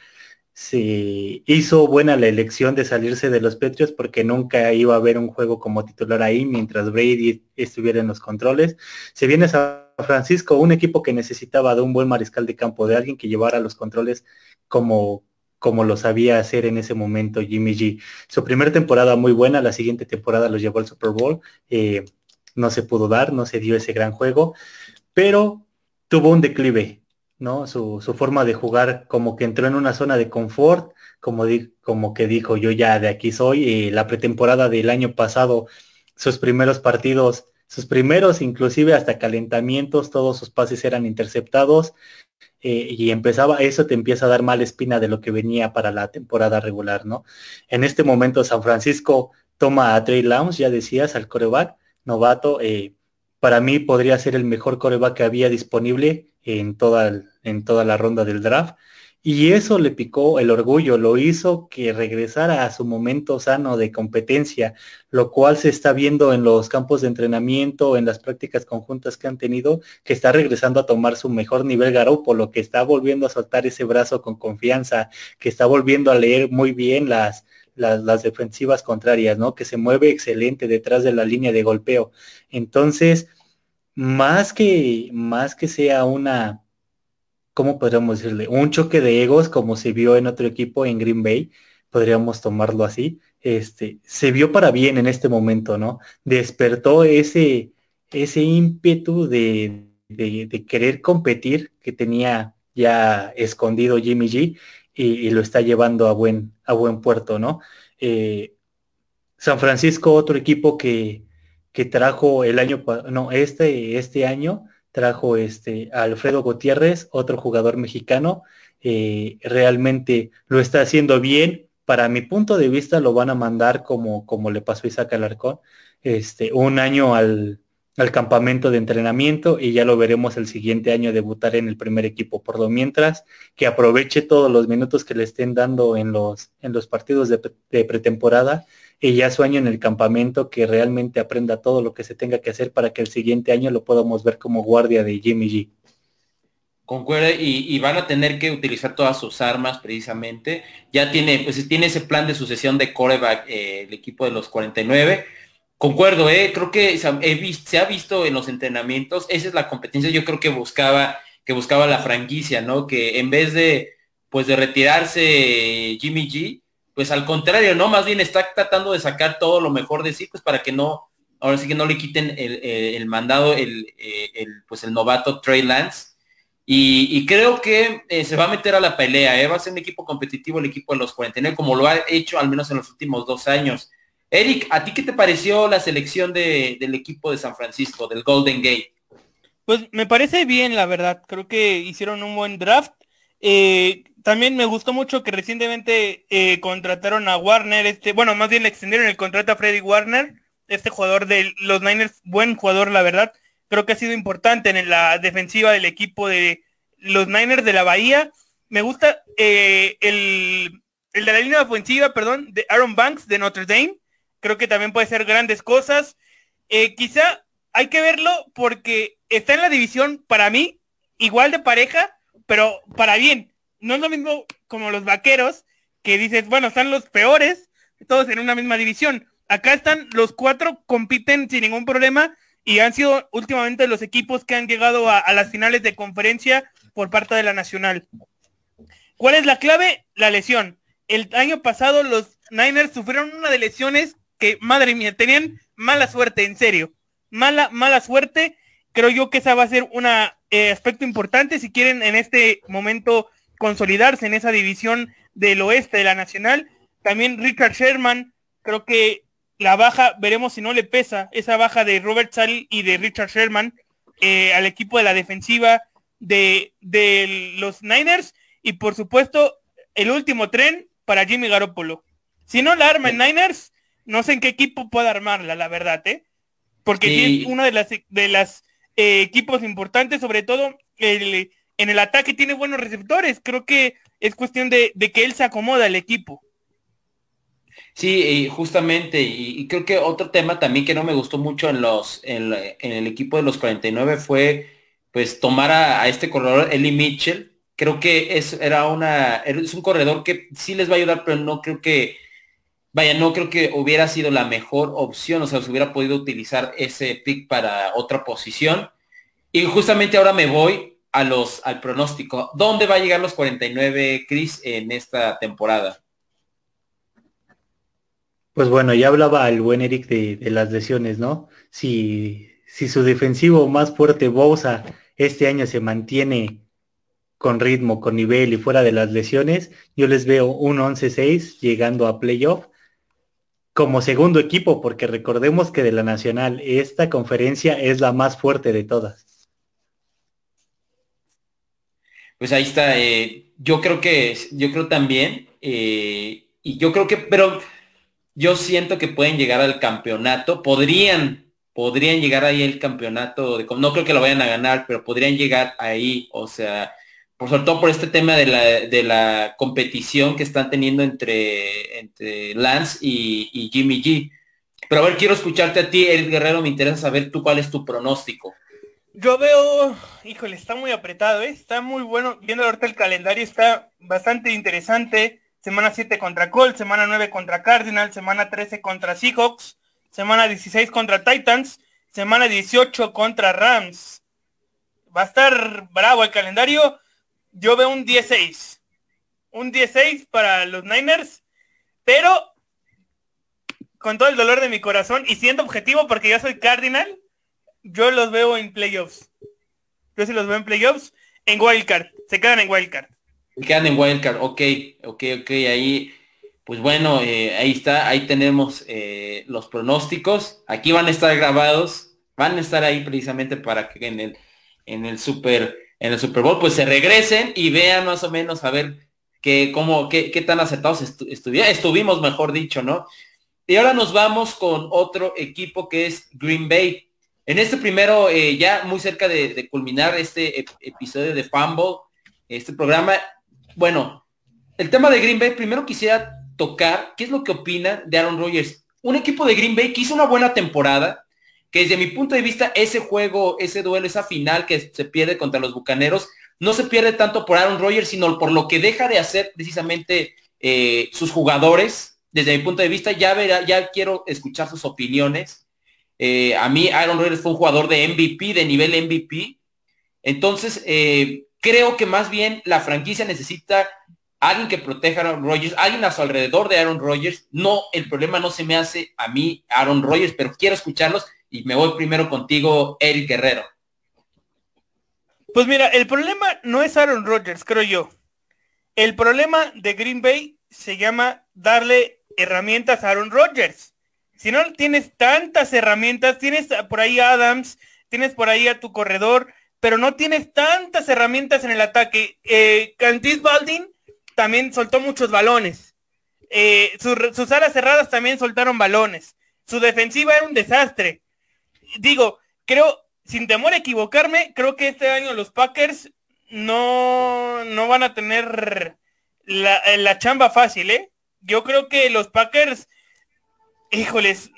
se hizo buena la elección de salirse de los Patriots porque nunca iba a haber un juego como titular ahí mientras Brady estuviera en los controles. Se viene San Francisco, un equipo que necesitaba de un buen mariscal de campo, de alguien que llevara los controles como, como lo sabía hacer en ese momento Jimmy G. Su primera temporada muy buena, la siguiente temporada los llevó al Super Bowl. Eh, no se pudo dar, no se dio ese gran juego, pero tuvo un declive ¿no? Su, forma de jugar como que entró en una zona de confort, como, como que dijo yo ya de aquí soy. y la pretemporada del año pasado, sus primeros partidos, sus primeros inclusive hasta calentamientos, todos sus pases eran interceptados eh, y empezaba, eso te empieza a dar mala espina de lo que venía para la temporada regular, ¿no? En este momento San Francisco toma a Trey Lounge, ya decías, al coreback, novato, eh, para mí podría ser el mejor coreback que había disponible en toda, en toda la ronda del draft. Y eso le picó el orgullo, lo hizo que regresara a su momento sano de competencia, lo cual se está viendo en los campos de entrenamiento, en las prácticas conjuntas que han tenido, que está regresando a tomar su mejor nivel lo que está volviendo a soltar ese brazo con confianza, que está volviendo a leer muy bien las, las, defensivas contrarias, ¿no? Que se mueve excelente detrás de la línea de golpeo. Entonces, más que, más que sea una, ¿cómo podríamos decirle? Un choque de egos como se vio en otro equipo en Green Bay, podríamos tomarlo así. Este, se vio para bien en este momento, ¿no? Despertó ese, ese ímpetu de, de, querer competir que tenía ya escondido Jimmy G y, lo está llevando a buen, a buen puerto, ¿no? Eh, San Francisco, otro equipo que, que trajo el año, no, este, este año, trajo este, Alfredo Gutiérrez, otro jugador mexicano, eh, realmente lo está haciendo bien. Para mi punto de vista lo van a mandar como, como le pasó a Isaac Alarcón, este, un año al, al campamento de entrenamiento y ya lo veremos el siguiente año debutar en el primer equipo. Por lo mientras, que aproveche todos los minutos que le estén dando en los, en los partidos de pretemporada y ya su año en el campamento, que realmente aprenda todo lo que se tenga que hacer para que el siguiente año lo podamos ver como guardia de Jimmy G. Concuerdo, y, van a tener que utilizar todas sus armas precisamente. Ya tiene, pues tiene ese plan de sucesión de coreback eh, el equipo de los 49 Concuerdo, ¿eh? creo que se ha visto en los entrenamientos, esa es la competencia, yo creo que buscaba, que buscaba la franquicia, ¿no? Que en vez de, pues de retirarse Jimmy G, pues al contrario, ¿no? Más bien está tratando de sacar todo lo mejor de sí, pues para que no, ahora sí que no le quiten el, mandado, el, pues el novato Trey Lance. Y, creo que eh, se va a meter a la pelea, ¿eh? va a ser un equipo competitivo el equipo de los 49, como lo ha hecho al menos en los últimos dos años. Eric, ¿a ti qué te pareció la selección del equipo de San Francisco, del Golden Gate? Pues me parece bien, la verdad. Creo que hicieron un buen draft. Eh, también me gustó mucho que recientemente eh, contrataron a Warner, este, bueno, más bien le extendieron el contrato a Freddy Warner, este jugador de los Niners, buen jugador, la verdad. Creo que ha sido importante en la defensiva del equipo de los Niners de la Bahía. Me gusta eh, el, el de la línea ofensiva, perdón, de Aaron Banks de Notre Dame creo que también puede ser grandes cosas. Eh, quizá hay que verlo porque está en la división para mí igual de pareja, pero para bien. No es lo mismo como los vaqueros, que dices, bueno, están los peores, todos en una misma división. Acá están los cuatro, compiten sin ningún problema y han sido últimamente los equipos que han llegado a, las finales de conferencia por parte de la nacional. ¿Cuál es la clave? La lesión. El año pasado los Niners sufrieron una de lesiones que, madre mía, tenían mala suerte, en serio. Mala, mala suerte. Creo yo que esa va a ser un eh, aspecto importante si quieren en este momento consolidarse en esa división del oeste de la nacional. También Richard Sherman, creo que la baja, veremos si no le pesa esa baja de Robert Sally y de Richard Sherman eh, al equipo de la defensiva de, de los Niners. Y por supuesto, el último tren para Jimmy Garoppolo. Si no la arma en Niners, no sé en qué equipo pueda armarla, la verdad, ¿eh? Porque es uno de las de las eh, equipos importantes, sobre todo el, en el ataque tiene buenos receptores. Creo que es cuestión de, que él se acomoda al equipo. Sí, justamente, y, creo que otro tema también que no me gustó mucho en el equipo de los 49 fue pues tomar a, este corredor Eli Mitchell. Creo que es era una es un corredor que sí les va a ayudar, pero no creo que vaya, no creo que hubiera sido la mejor opción, o sea, se hubiera podido utilizar ese pick para otra posición. Y justamente ahora me voy a los, al pronóstico. ¿Dónde va a llegar los 49, Chris, en esta temporada? Pues bueno, ya hablaba el buen Eric de, las lesiones, ¿no? Si, su defensivo más fuerte, Bosa, este año se mantiene con ritmo, con nivel y fuera de las lesiones, yo les veo un 11-6 llegando a playoff como segundo equipo, porque recordemos que de la Nacional esta conferencia es la más fuerte de todas. Pues ahí está. Eh, yo creo que, yo creo también, eh, y yo creo que, pero yo siento que pueden llegar al campeonato, podrían podrían llegar ahí el campeonato, de, no creo que lo vayan a ganar, pero podrían llegar ahí, o sea, por sobre todo por este tema de la, de la competición que están teniendo entre, entre Lance y, Jimmy G. Pero a ver, quiero escucharte a ti, Eric Guerrero, me interesa saber tú cuál es tu pronóstico. Yo veo, híjole, está muy apretado, ¿eh? está muy bueno. Viendo ahorita el calendario, está bastante interesante. Semana 7 contra Colts, semana 9 contra Cardinals, semana 13 contra Seahawks, semana 16 contra Titans, semana 18 contra Rams. Va a estar bravo el calendario. Yo veo un 16. Un 16 para los Niners, pero con todo el dolor de mi corazón y siendo objetivo porque yo soy Cardinal, yo los veo en playoffs. Yo sí los veo en playoffs en Wildcard. Se quedan en Wildcard. Se quedan en Wildcard, ok, ok, ok, ahí pues bueno, eh, ahí está, ahí tenemos eh, los pronósticos. Aquí van a estar grabados, van a estar ahí precisamente para que en el, en el Super, en el Super Bowl, pues se regresen y vean más o menos a ver qué, cómo, qué, qué tan acertados estuvimos, mejor dicho, ¿no? Y ahora nos vamos con otro equipo que es Green Bay. En este primero, eh, ya muy cerca de, culminar este episodio de Fumble, este programa, bueno, el tema de Green Bay, primero quisiera tocar qué es lo que opina de Aaron Rodgers. Un equipo de Green Bay que hizo una buena temporada, que desde mi punto de vista ese juego, ese duelo, esa final que se pierde contra los Bucaneros, no se pierde tanto por Aaron Rodgers, sino por lo que deja de hacer precisamente eh, sus jugadores. Desde mi punto de vista, ya verá, ya quiero escuchar sus opiniones. Eh, a mí Aaron Rodgers fue un jugador de MVP, de nivel MVP. Entonces, eh, creo que más bien la franquicia necesita alguien que proteja a Aaron Rodgers, alguien a su alrededor de Aaron Rodgers. No, el problema no se me hace a mí, Aaron Rodgers, pero quiero escucharlos y me voy primero contigo, Eric Guerrero. Pues mira, el problema no es Aaron Rodgers, creo yo. El problema de Green Bay se llama darle herramientas a Aaron Rodgers. Si no tienes tantas herramientas, tienes por ahí a Adams, tienes por ahí a tu corredor, pero no tienes tantas herramientas en el ataque. Eh, Cantis Baldin también soltó muchos balones. Eh, sus, alas cerradas también soltaron balones. Su defensiva era un desastre. Digo, creo, sin temor a equivocarme, creo que este año los Packers no, no van a tener la, la chamba fácil, ¿eh? Yo creo que los Packers, híjoles,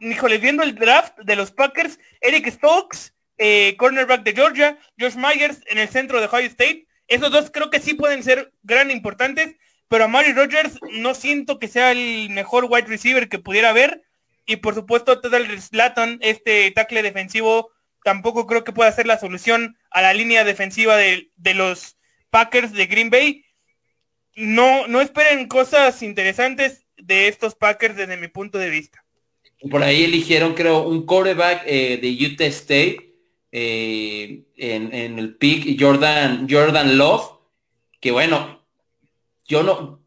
híjoles, viendo el draft de los Packers, Eric Stokes, eh, cornerback de Georgia, Josh Myers en el centro de Ohio State, esos dos creo que sí pueden ser gran importantes, pero a Mari Rogers no siento que sea el mejor wide receiver que pudiera haber. Y por supuesto, el Slatton, este tackle defensivo, tampoco creo que pueda ser la solución a la línea defensiva de, los Packers de Green Bay. No, no esperen cosas interesantes de estos Packers desde mi punto de vista. Por ahí eligieron, creo, un quarterback eh, de Utah State eh, en, el pick Jordan, Jordan Love, que bueno, yo no,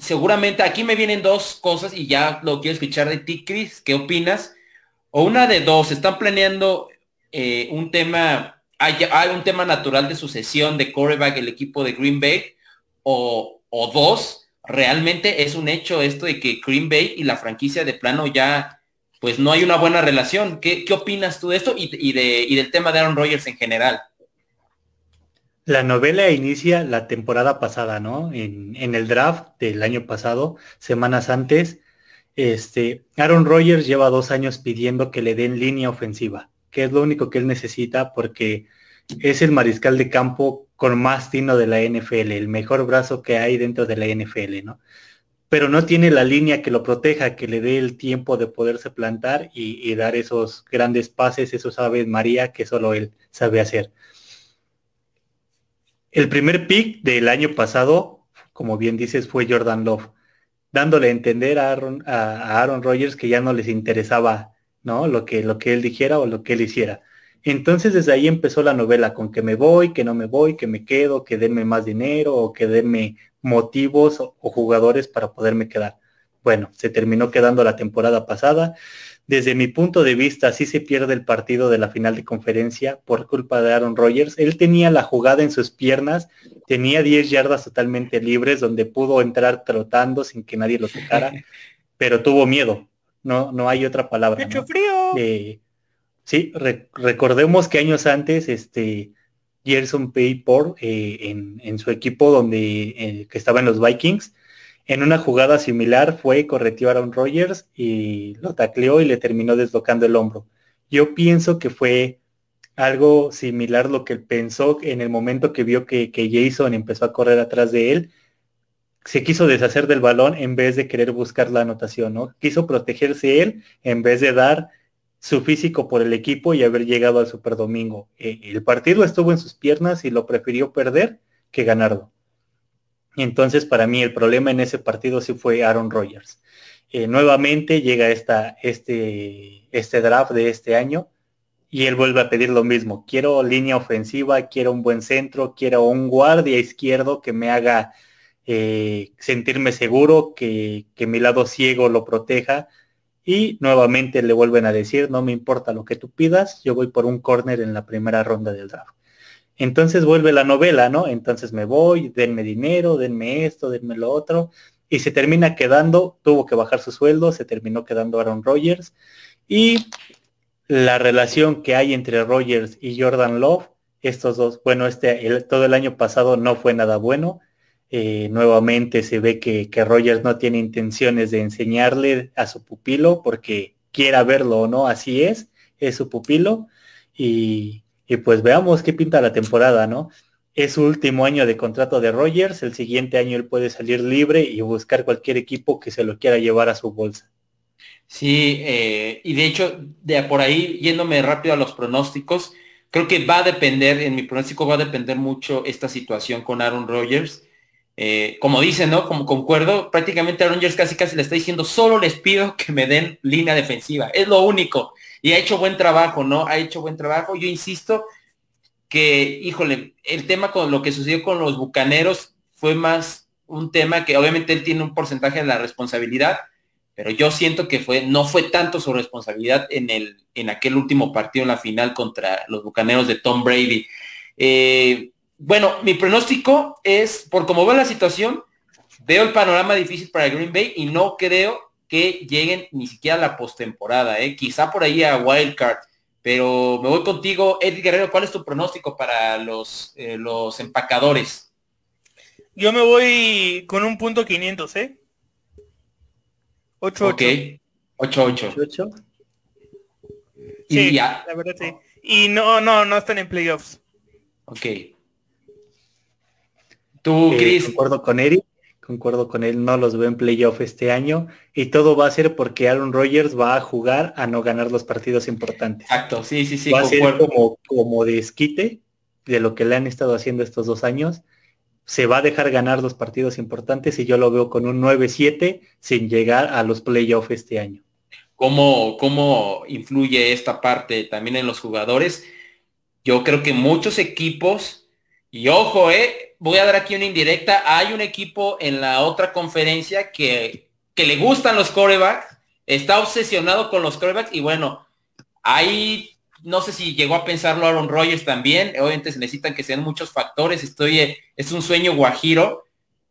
seguramente aquí me vienen dos cosas y ya lo quiero escuchar de ti, Chris, ¿qué opinas? O una de dos, están planeando eh, un tema, hay, un tema natural de sucesión de coreback el equipo de Green Bay, o, o dos, realmente es un hecho esto de que Green Bay y la franquicia de plano ya pues no hay una buena relación. ¿Qué, opinas tú de esto y, de, del tema de Aaron Rodgers en general? La novela inicia la temporada pasada, ¿no? En, el draft del año pasado, semanas antes, este, Aaron Rodgers lleva dos años pidiendo que le den línea ofensiva, que es lo único que él necesita porque es el mariscal de campo con más tino de la NFL, el mejor brazo que hay dentro de la NFL, ¿no? pero no tiene la línea que lo proteja, que le dé el tiempo de poderse plantar y, dar esos grandes pases, esos aves María que solo él sabe hacer. El primer pick del año pasado, como bien dices, fue Jordan Love, dándole a entender a Aaron, a, Aaron Rodgers que ya no les interesaba ¿no? Lo, que, lo que él dijera o lo que él hiciera. Entonces desde ahí empezó la novela con que me voy, que no me voy, que me quedo, que denme más dinero o que denme motivos o, jugadores para poderme quedar. Bueno, se terminó quedando la temporada pasada. Desde mi punto de vista, sí se pierde el partido de la final de conferencia por culpa de Aaron Rodgers. Él tenía la jugada en sus piernas, tenía 10 yardas totalmente libres donde pudo entrar trotando sin que nadie lo tocara, pero tuvo miedo. No, no hay otra palabra. Pecho frío. Sí, recordemos que años antes, este, Gerson Payport eh, en, su equipo donde eh, que estaba en los Vikings, en una jugada similar fue correteó a Aaron Rodgers y lo tacleó y le terminó deslocando el hombro. Yo pienso que fue algo similar lo que pensó en el momento que vio que, que Jason empezó a correr atrás de él. Se quiso deshacer del balón en vez de querer buscar la anotación, ¿no? Quiso protegerse él en vez de dar su físico por el equipo y haber llegado al Super Domingo. Eh, el partido estuvo en sus piernas y lo prefirió perder que ganarlo. Entonces, para mí, el problema en ese partido sí fue Aaron Rodgers. Eh, nuevamente llega esta, este, este draft de este año y él vuelve a pedir lo mismo. Quiero línea ofensiva, quiero un buen centro, quiero un guardia izquierdo que me haga eh, sentirme seguro, que, que mi lado ciego lo proteja y nuevamente le vuelven a decir, no me importa lo que tú pidas, yo voy por un corner en la primera ronda del draft. Entonces vuelve la novela, ¿no? Entonces me voy, denme dinero, denme esto, denme lo otro. Y se termina quedando, tuvo que bajar su sueldo, se terminó quedando Aaron Rodgers. Y la relación que hay entre Rodgers y Jordan Love, estos dos, bueno, este, todo el año pasado no fue nada bueno. Eh, nuevamente se ve que, que, Rogers no tiene intenciones de enseñarle a su pupilo porque quiera verlo o no, así es, es su pupilo. Y, y, pues veamos qué pinta la temporada, ¿no? Es su último año de contrato de Rogers, el siguiente año él puede salir libre y buscar cualquier equipo que se lo quiera llevar a su bolsa. Sí, eh, y de hecho, de por ahí, yéndome rápido a los pronósticos, creo que va a depender, en mi pronóstico va a depender mucho esta situación con Aaron Rodgers eh, como dicen, ¿no? Como concuerdo, prácticamente a Rangers casi casi le está diciendo, solo les pido que me den línea defensiva. Es lo único. Y ha hecho buen trabajo, ¿no? Ha hecho buen trabajo. Yo insisto que, híjole, el tema con lo que sucedió con los Bucaneros fue más un tema que obviamente él tiene un porcentaje de la responsabilidad, pero yo siento que fue, no fue tanto su responsabilidad en el, en aquel último partido en la final contra los Bucaneros de Tom Brady. Eh, bueno, mi pronóstico es, por cómo va la situación, veo el panorama difícil para Green Bay y no creo que lleguen ni siquiera a la postemporada, ¿eh? quizá por ahí a Wildcard. Pero me voy contigo, Eddie Guerrero, ¿cuál es tu pronóstico para los, eh, los empacadores? Yo me voy con un punto 500, ¿eh? 8-8. 8-8. Sí, ya. la verdad sí. Y no, no, no están en playoffs. Ok. Tú, eh, concuerdo con Eric, concuerdo con él, no los veo en playoff este año y todo va a ser porque Aaron Rodgers va a jugar a no ganar los partidos importantes. Exacto, sí, sí, sí. Va a ser como, como de de lo que le han estado haciendo estos dos años. Se va a dejar ganar los partidos importantes y yo lo veo con un 9-7 sin llegar a los playoffs este año. ¿Cómo, ¿Cómo influye esta parte también en los jugadores? Yo creo que muchos equipos, y ojo, eh, voy a dar aquí una indirecta. Hay un equipo en la otra conferencia que, que le gustan los corebacks, está obsesionado con los corebacks y bueno, ahí no sé si llegó a pensarlo Aaron Rodgers también. Obviamente se necesitan que sean muchos factores. Estoy, es un sueño guajiro,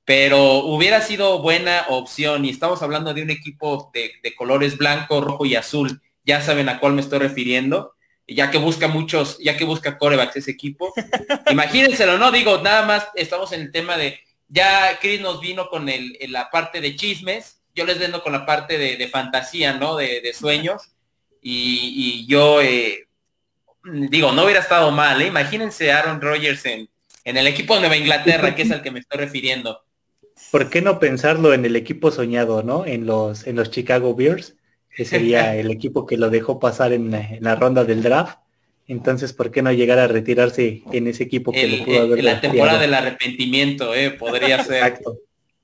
pero hubiera sido buena opción. Y estamos hablando de un equipo de, de colores blanco, rojo y azul. Ya saben a cuál me estoy refiriendo ya que busca muchos, ya que busca corebacks ese equipo. Imagínenselo, ¿no? Digo, nada más estamos en el tema de, ya Chris nos vino con el, la parte de chismes, yo les vendo con la parte de, fantasía, ¿no? De, sueños. Y, yo, eh, digo, no hubiera estado mal, ¿eh? Imagínense Aaron Rodgers en, en el equipo de Nueva Inglaterra, que es al que me estoy refiriendo. ¿Por qué no pensarlo en el equipo soñado, ¿no? En los, en los Chicago Bears sería el equipo que lo dejó pasar en, la ronda del draft. Entonces, ¿por qué no llegar a retirarse en ese equipo que lo pudo haber La temporada del arrepentimiento, eh, podría ser. Exacto.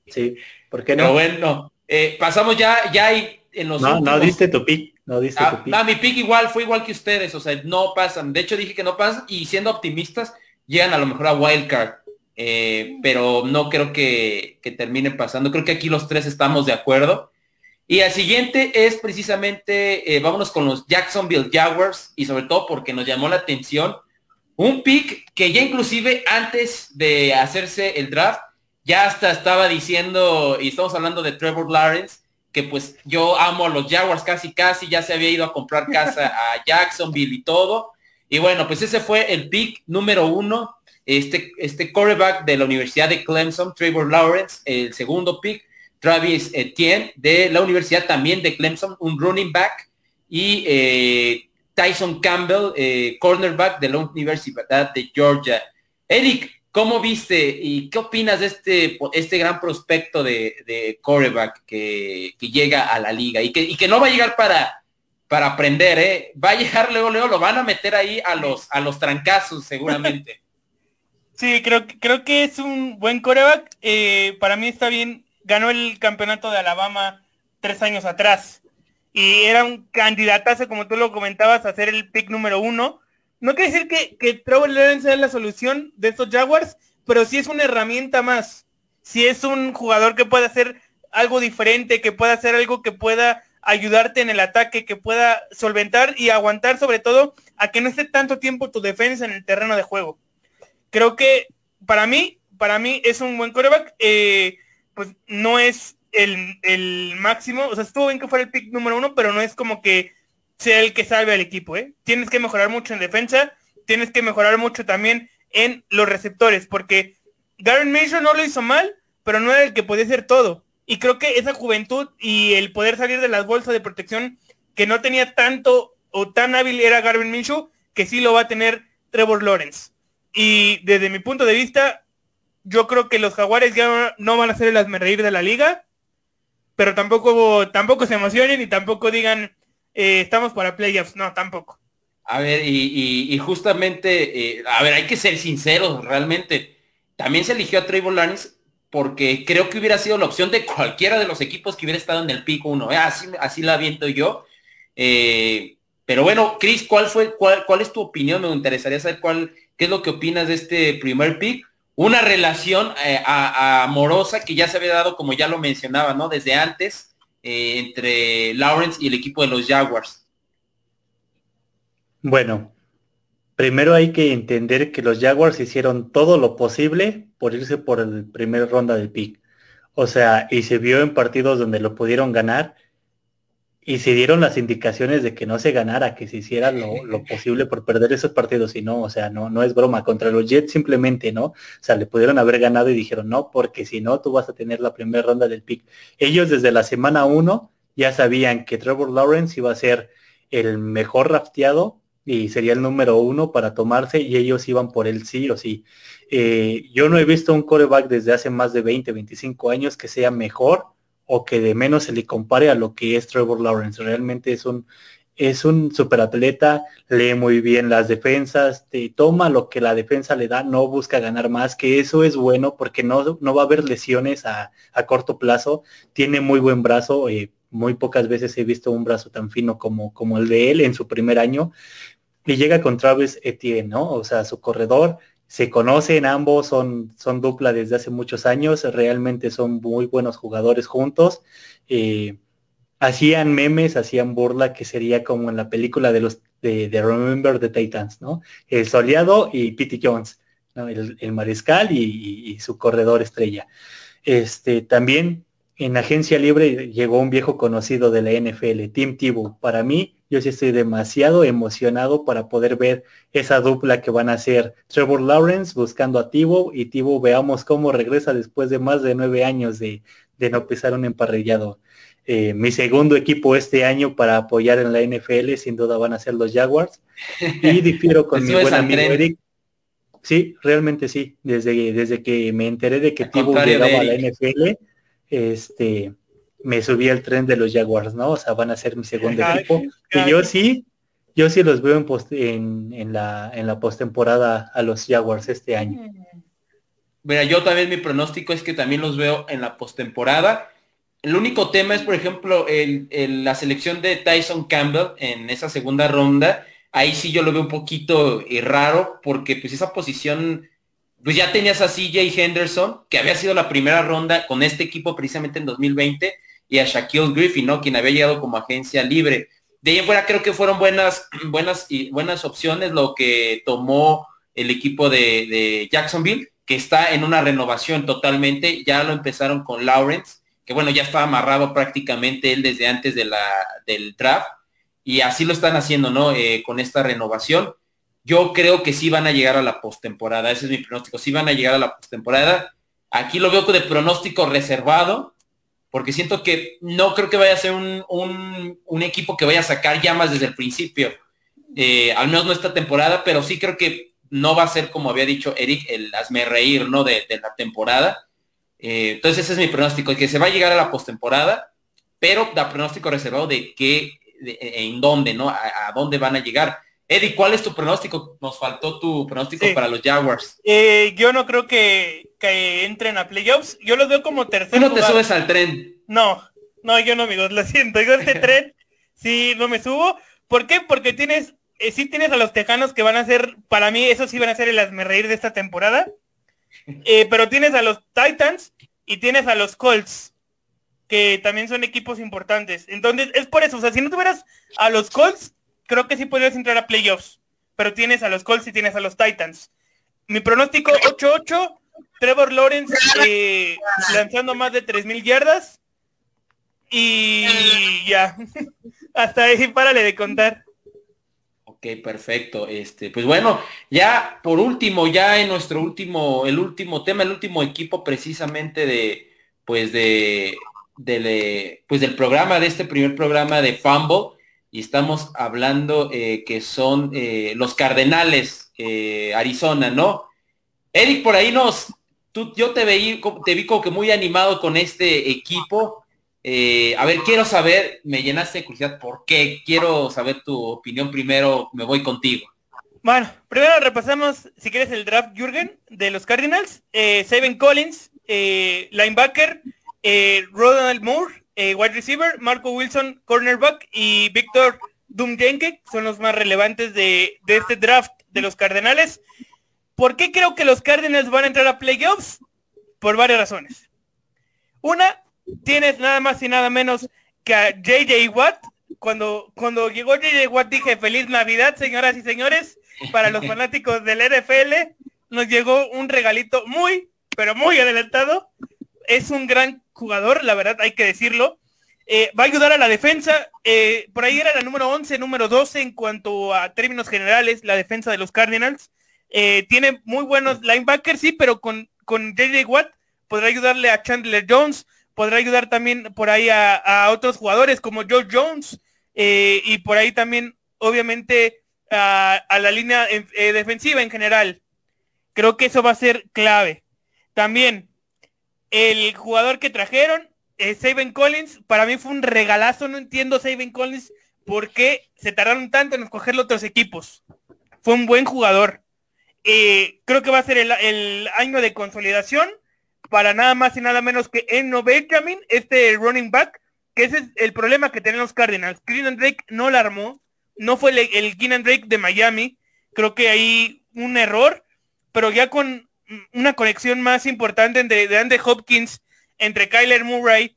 Sí, ¿por qué no? Pero bueno, eh, pasamos ya, ya hay en los No, no diste tu pick, no diste ah, tu pick. No, mi pick igual, fue igual que ustedes, o sea, no pasan. De hecho, dije que no pasan y siendo optimistas, llegan a lo mejor a Wildcard. Eh, pero no creo que, que termine pasando. Creo que aquí los tres estamos de acuerdo. Y al siguiente es precisamente, eh, vámonos con los Jacksonville Jaguars y sobre todo porque nos llamó la atención un pick que ya inclusive antes de hacerse el draft, ya hasta estaba diciendo, y estamos hablando de Trevor Lawrence, que pues yo amo a los Jaguars casi casi, ya se había ido a comprar casa a Jacksonville y todo. Y bueno, pues ese fue el pick número uno. Este, este quarterback de la Universidad de Clemson, Trevor Lawrence, el segundo pick, Travis Etienne de la Universidad también de Clemson, un running back, y eh, Tyson Campbell, eh, cornerback de la Universidad de Georgia. Eric, ¿cómo viste y qué opinas de este, este gran prospecto de, de quarterback que, llega a la liga y que, que no va a llegar para, para aprender, ¿eh? Va a llegar luego, luego, lo van a meter ahí a los, a los trancazos seguramente. Sí, creo, creo que es un buen coreback. Eh, para mí está bien. Ganó el campeonato de Alabama tres años atrás y era un candidatazo, como tú lo comentabas, a ser el pick número uno. No quiere decir que, que Trevor Lawrence sea la solución de estos Jaguars, pero sí es una herramienta más. Si es un jugador que puede hacer algo diferente, que pueda hacer algo que pueda ayudarte en el ataque, que pueda solventar y aguantar sobre todo a que no esté tanto tiempo tu defensa en el terreno de juego. Creo que para mí, para mí es un buen coreback. Eh, pues no es el, máximo, o sea, estuvo bien que fuera el pick número uno, pero no es como que sea el que salve al equipo, ¿eh? Tienes que mejorar mucho en defensa, tienes que mejorar mucho también en los receptores, porque Darren Mason no lo hizo mal, pero no era el que podía hacer todo. Y creo que esa juventud y el poder salir de las bolsas de protección que no tenía tanto o tan hábil era Garvin Minshew, que sí lo va a tener Trevor Lawrence. Y desde mi punto de vista, yo creo que los jaguares ya no van a ser el asmerreír de la liga pero tampoco, tampoco se emocionen y tampoco digan eh, estamos para playoffs, no, tampoco. A ver, y, justamente, eh, a ver, hay que ser sinceros, realmente. También se eligió a Trevor Lawrence porque creo que hubiera sido la opción de cualquiera de los equipos que hubiera estado en el pico uno. ¿eh? Así, así la viento yo. pero bueno, Chris, ¿cuál fue, cuál, cuál es tu opinión? Me interesaría saber cuál, qué es lo que opinas de este primer pick una relación eh, amorosa que ya se había dado, como ya lo mencionaba, ¿no? Desde antes, eh, entre Lawrence y el equipo de los Jaguars. Bueno, primero hay que entender que los Jaguars hicieron todo lo posible por irse por el primer ronda del pick. O sea, y se vio en partidos donde lo pudieron ganar y se dieron las indicaciones de que no se ganara, que se hiciera lo, posible por perder esos partidos y no, o sea, no, no es broma, contra los Jets simplemente, ¿no? O sea, le pudieron haber ganado y dijeron, no, porque si no, tú vas a tener la primera ronda del pick. Ellos desde la semana uno ya sabían que Trevor Lawrence iba a ser el mejor rafteado y sería el número uno para tomarse y ellos iban por él sí o sí. Eh, yo no he visto un coreback desde hace más de 20, 25 años que sea mejor o que de menos se le compare a lo que es Trevor Lawrence. Realmente es un es un superatleta, lee muy bien las defensas, te toma lo que la defensa le da, no busca ganar más, que eso es bueno porque no, no va a haber lesiones a, corto plazo, tiene muy buen brazo, eh, muy pocas veces he visto un brazo tan fino como, como el de él en su primer año, y llega con Travis Etienne, ¿no? O sea, su corredor, se conocen ambos, son, son dupla desde hace muchos años, realmente son muy buenos jugadores juntos. Eh, hacían memes, hacían burla, que sería como en la película de los de, Remember the Titans, ¿no? El soleado y Pete Jones, el, mariscal y, su corredor estrella. Este, también en agencia libre llegó un viejo conocido de la NFL, Tim Tebow. Para mí, yo sí estoy demasiado emocionado para poder ver esa dupla que van a hacer Trevor Lawrence buscando a Tebow y Tebow veamos cómo regresa después de más de nueve años de, no pisar un emparrillado. Eh, mi segundo equipo este año para apoyar en la NFL sin duda van a ser los Jaguars. Y difiero con mi buen amigo Eric. Sí, realmente sí. Desde, desde que me enteré de que Tebow llegaba a la NFL, este, me subí al tren de los Jaguars, ¿no? O sea, van a ser mi segundo equipo. Y yo sí, yo sí los veo en, post, en, en, la, en la postemporada a los Jaguars este año. Mira, yo también mi pronóstico es que también los veo en la postemporada. El único tema es, por ejemplo, el, la selección de Tyson Campbell en esa segunda ronda. Ahí sí yo lo veo un poquito eh, raro porque pues esa posición pues ya tenías a CJ Henderson, que había sido la primera ronda con este equipo precisamente en 2020, y a Shaquille Griffin, ¿no? Quien había llegado como agencia libre. De ahí en fuera creo que fueron buenas, buenas, y buenas opciones lo que tomó el equipo de, Jacksonville, que está en una renovación totalmente. Ya lo empezaron con Lawrence, que bueno, ya estaba amarrado prácticamente él desde antes de la, del draft, y así lo están haciendo, ¿no? Eh, con esta renovación. Yo creo que sí van a llegar a la postemporada, ese es mi pronóstico, sí van a llegar a la postemporada. Aquí lo veo de pronóstico reservado, porque siento que no creo que vaya a ser un, un, equipo que vaya a sacar llamas desde el principio, eh, al menos no esta temporada, pero sí creo que no va a ser como había dicho Eric, el hazme reír, ¿no? De, la temporada. Eh, entonces ese es mi pronóstico, que se va a llegar a la postemporada, pero da pronóstico reservado de qué, en dónde, ¿no? a, dónde van a llegar. Eddie, ¿cuál es tu pronóstico? Nos faltó tu pronóstico para los Jaguars. Eh, yo no creo que, entren a playoffs. Yo los veo como tercero. ¿Tú no te subes al tren? No, no, yo no, amigos, lo siento. Yo este tren sí no me subo. ¿Por qué? Porque tienes, eh, sí tienes a los tejanos que van a ser, para mí, esos sí van a ser el asme reír de esta temporada. Eh, pero tienes a los Titans y tienes a los Colts, que también son equipos importantes. Entonces, es por eso. O sea, si no tuvieras a los Colts, creo que sí podrías entrar a playoffs, pero tienes a los Colts y tienes a los Titans. Mi pronóstico 8-8, Trevor Lawrence eh, lanzando más de 3.000 yardas y ya, hasta ahí párale de contar. Ok, perfecto. Este, pues bueno, ya por último, ya en nuestro último, el último tema, el último equipo precisamente de, pues de, de, pues del programa, de este primer programa de Fumble, y estamos hablando eh, que son eh, los Cardenales, eh, Arizona, ¿no? Eric, por ahí nos, tú, yo te, veí, te vi como que muy animado con este equipo. a ver, quiero saber, me llenaste de curiosidad, ¿por qué? Quiero saber tu opinión primero, me voy contigo. Bueno, primero repasamos, si quieres, el draft Jürgen de los Cardinals. Eh, Seven Collins, linebacker, Ronald Moore, eh, wide receiver, Marco Wilson, cornerback y Víctor Dumjenke son los más relevantes de, este draft de los Cardenales. ¿Por qué creo que los Cardinals van a entrar a playoffs? Por varias razones. Una, tienes nada más y nada menos que a JJ Watt. Cuando, cuando llegó JJ Watt dije feliz Navidad, señoras y señores, para los fanáticos del NFL. Nos llegó un regalito muy, pero muy adelantado. Es un gran jugador, la verdad hay que decirlo. Eh, va a ayudar a la defensa. Eh, por ahí era la número 11, número 12 en cuanto a términos generales, la defensa de los Cardinals. Eh, tiene muy buenos linebackers, sí, pero con, con JJ Watt podrá ayudarle a Chandler Jones, podrá ayudar también por ahí a, otros jugadores como Joe Jones y por ahí también, obviamente, a, a la línea defensiva en general. Creo que eso va a ser clave. También, el jugador que trajeron, eh, Collins, para mí fue un regalazo, no entiendo Saben Collins por qué se tardaron tanto en escogerlo otros equipos. Fue un buen jugador. Eh, creo que va a ser el, año de consolidación para nada más y nada menos que Eno Benjamin, este running back, que ese es el problema que tienen los Cardinals. Keenan Drake no la armó, no fue el, el Drake de Miami, creo que ahí un error, pero ya con una conexión más importante entre de Andre Hopkins, entre Kyler Murray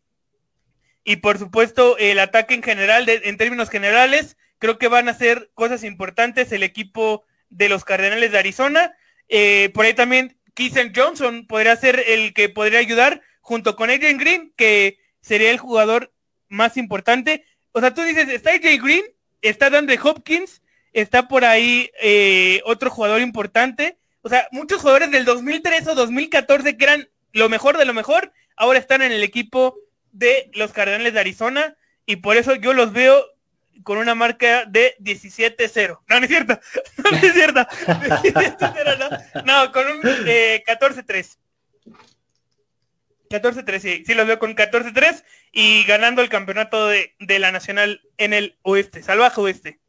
y por supuesto el ataque en general, en términos generales, creo que van a ser cosas importantes el equipo de los Cardenales de Arizona. Eh, por ahí también Keith Johnson podría ser el que podría ayudar junto con Adrian Green, que sería el jugador más importante. O sea, tú dices, está AJ Green, está Andre Hopkins, está por ahí eh, otro jugador importante, o sea, muchos jugadores del 2003 o 2014 que eran lo mejor de lo mejor, ahora están en el equipo de los Cardenales de Arizona y por eso yo los veo con una marca de 17-0. No, no es cierto. No, no es cierto. no. con un 14-3. 14-3, sí. Sí, los veo con 14-3 y ganando el campeonato de, de la Nacional en el oeste, salvaje oeste.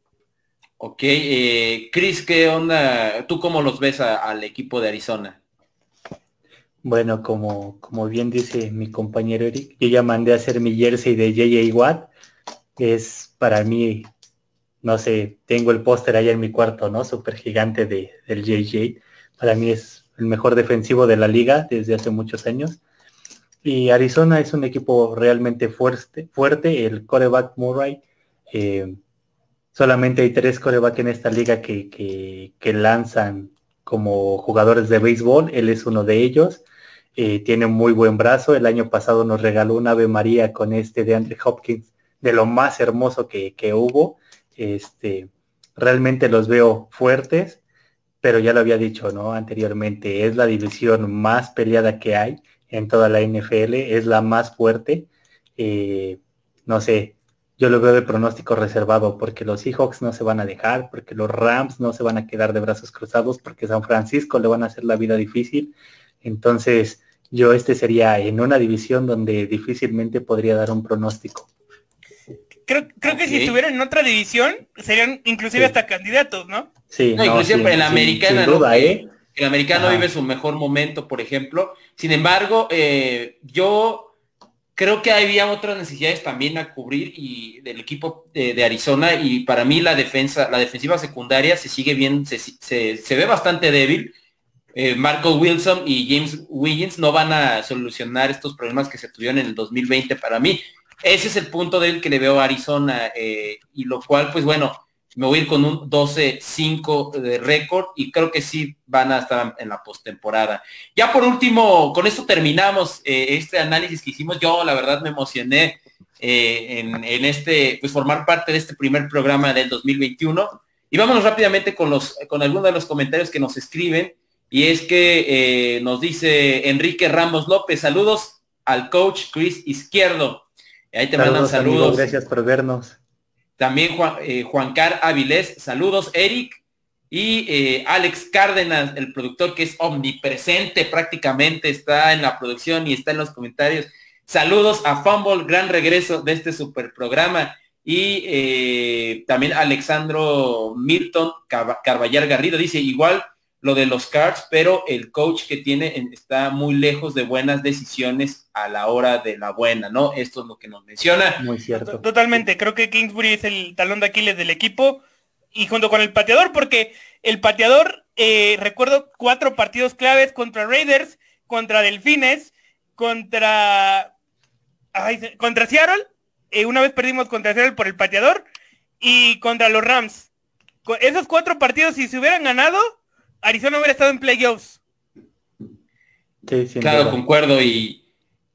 Ok, eh, Chris, ¿qué onda? ¿Tú cómo los ves al equipo de Arizona? Bueno, como, como bien dice mi compañero Eric, yo ya mandé a hacer mi jersey de JJ Watt, es para mí, no sé, tengo el póster allá en mi cuarto, ¿no? Súper gigante de, del JJ. Para mí es el mejor defensivo de la liga desde hace muchos años. Y Arizona es un equipo realmente fuerte, fuerte. el coreback Murray. Eh, solamente hay tres coreback en esta liga que, lanzan como jugadores de béisbol, él es uno de ellos. eh, tiene un muy buen brazo. El año pasado nos regaló un Ave María con este de Andre Hopkins, de lo más hermoso que, que hubo. Este, realmente los veo fuertes, pero ya lo había dicho, ¿no? Anteriormente, es la división más peleada que hay en toda la NFL, es la más fuerte. Eh, no sé, yo lo veo de pronóstico reservado porque los Seahawks no se van a dejar, porque los Rams no se van a quedar de brazos cruzados, porque San Francisco le van a hacer la vida difícil. Entonces, yo este sería en una división donde difícilmente podría dar un pronóstico. Creo, creo que si estuvieran en otra división, serían inclusive hasta candidatos, ¿no? Sí, no, inclusive en la americana, duda, ¿eh? El americano vive su mejor momento, por ejemplo. Sin embargo, eh, yo creo que había otras necesidades también a cubrir y del equipo de, Arizona y para mí la defensa, la defensiva secundaria se sigue bien, se, se, ve bastante débil. Eh, Marco Wilson y James Wiggins no van a solucionar estos problemas que se tuvieron en el 2020 para mí. Ese es el punto del que le veo a Arizona eh, y lo cual, pues bueno, me voy a ir con un 12-5 de récord y creo que sí van a estar en la postemporada. Ya por último, con esto terminamos eh, este análisis que hicimos. Yo la verdad me emocioné eh, en, este, pues formar parte de este primer programa del 2021. Y vámonos rápidamente con los, con algunos de los comentarios que nos escriben. Y es que eh, nos dice Enrique Ramos López, saludos al coach Chris Izquierdo. Ahí te mandan saludos. gracias por vernos. También Juan, eh, Juan Car Avilés, saludos, Eric. Y eh, Alex Cárdenas, el productor que es omnipresente prácticamente, está en la producción y está en los comentarios. Saludos a Fumble, gran regreso de este super programa. Y eh, también Alexandro Milton Carballar Garrido dice, igual lo de los cards, pero el coach que tiene está muy lejos de buenas decisiones a la hora de la buena, ¿no? Esto es lo que nos menciona. Muy cierto. Totalmente, creo que Kingsbury es el talón de Aquiles del equipo y junto con el pateador, porque el pateador, eh, recuerdo cuatro partidos claves contra Raiders, contra Delfines, contra, contra Seattle, eh, una vez perdimos contra Seattle por el pateador y contra los Rams. esos cuatro partidos, si se hubieran ganado, Arizona hubiera estado en playoffs. Sí, claro, concuerdo y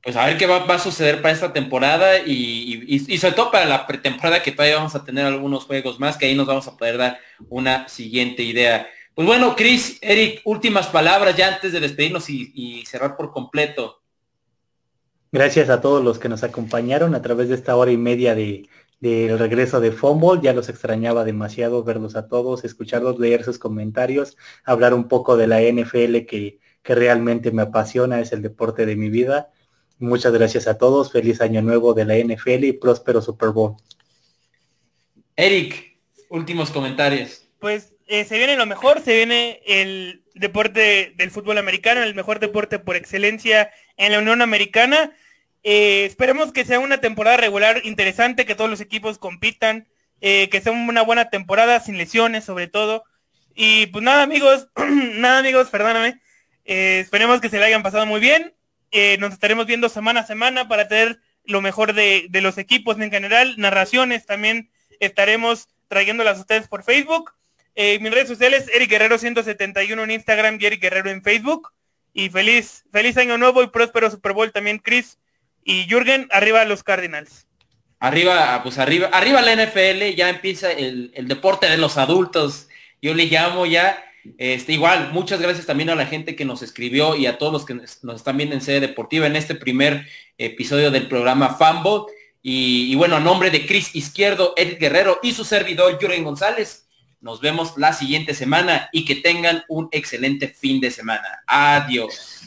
pues a ver qué va, a suceder para esta temporada y, sobre todo para la pretemporada que todavía vamos a tener algunos juegos más que ahí nos vamos a poder dar una siguiente idea. Pues bueno, Chris, Eric, últimas palabras ya antes de despedirnos y cerrar por completo. Gracias a todos los que nos acompañaron a través de esta hora y media de, del regreso de Fumble. Ya los extrañaba demasiado verlos a todos, escucharlos, leer sus comentarios, hablar un poco de la NFL que, que realmente me apasiona, es el deporte de mi vida. Muchas gracias a todos, feliz año nuevo de la NFL y próspero Super Bowl. Eric, últimos comentarios. Pues eh, se viene lo mejor, se viene el deporte del fútbol americano, el mejor deporte por excelencia en la Unión Americana. Eh, esperemos que sea una temporada regular interesante, que todos los equipos compitan, eh, que sea una buena temporada sin lesiones sobre todo. Y pues nada amigos, nada amigos, perdóname. Eh, esperemos que se le hayan pasado muy bien. nos estaremos viendo semana a semana para tener lo mejor de, los equipos en general. Narraciones también estaremos trayéndolas a ustedes por Facebook. mis redes sociales, Eric Guerrero 171 en Instagram y Eric Guerrero en Facebook. Y feliz, feliz año nuevo y próspero Super Bowl también, Chris. Y Jürgen, arriba los Cardinals. Arriba, pues arriba, arriba la NFL, ya empieza el, deporte de los adultos. Yo le llamo ya, este, igual, muchas gracias también a la gente que nos escribió y a todos los que nos están viendo en sede deportiva en este primer episodio del programa Fambo. Y, bueno, a nombre de Cris Izquierdo, Ed Guerrero y su servidor Jürgen González, nos vemos la siguiente semana y que tengan un excelente fin de semana. Adiós.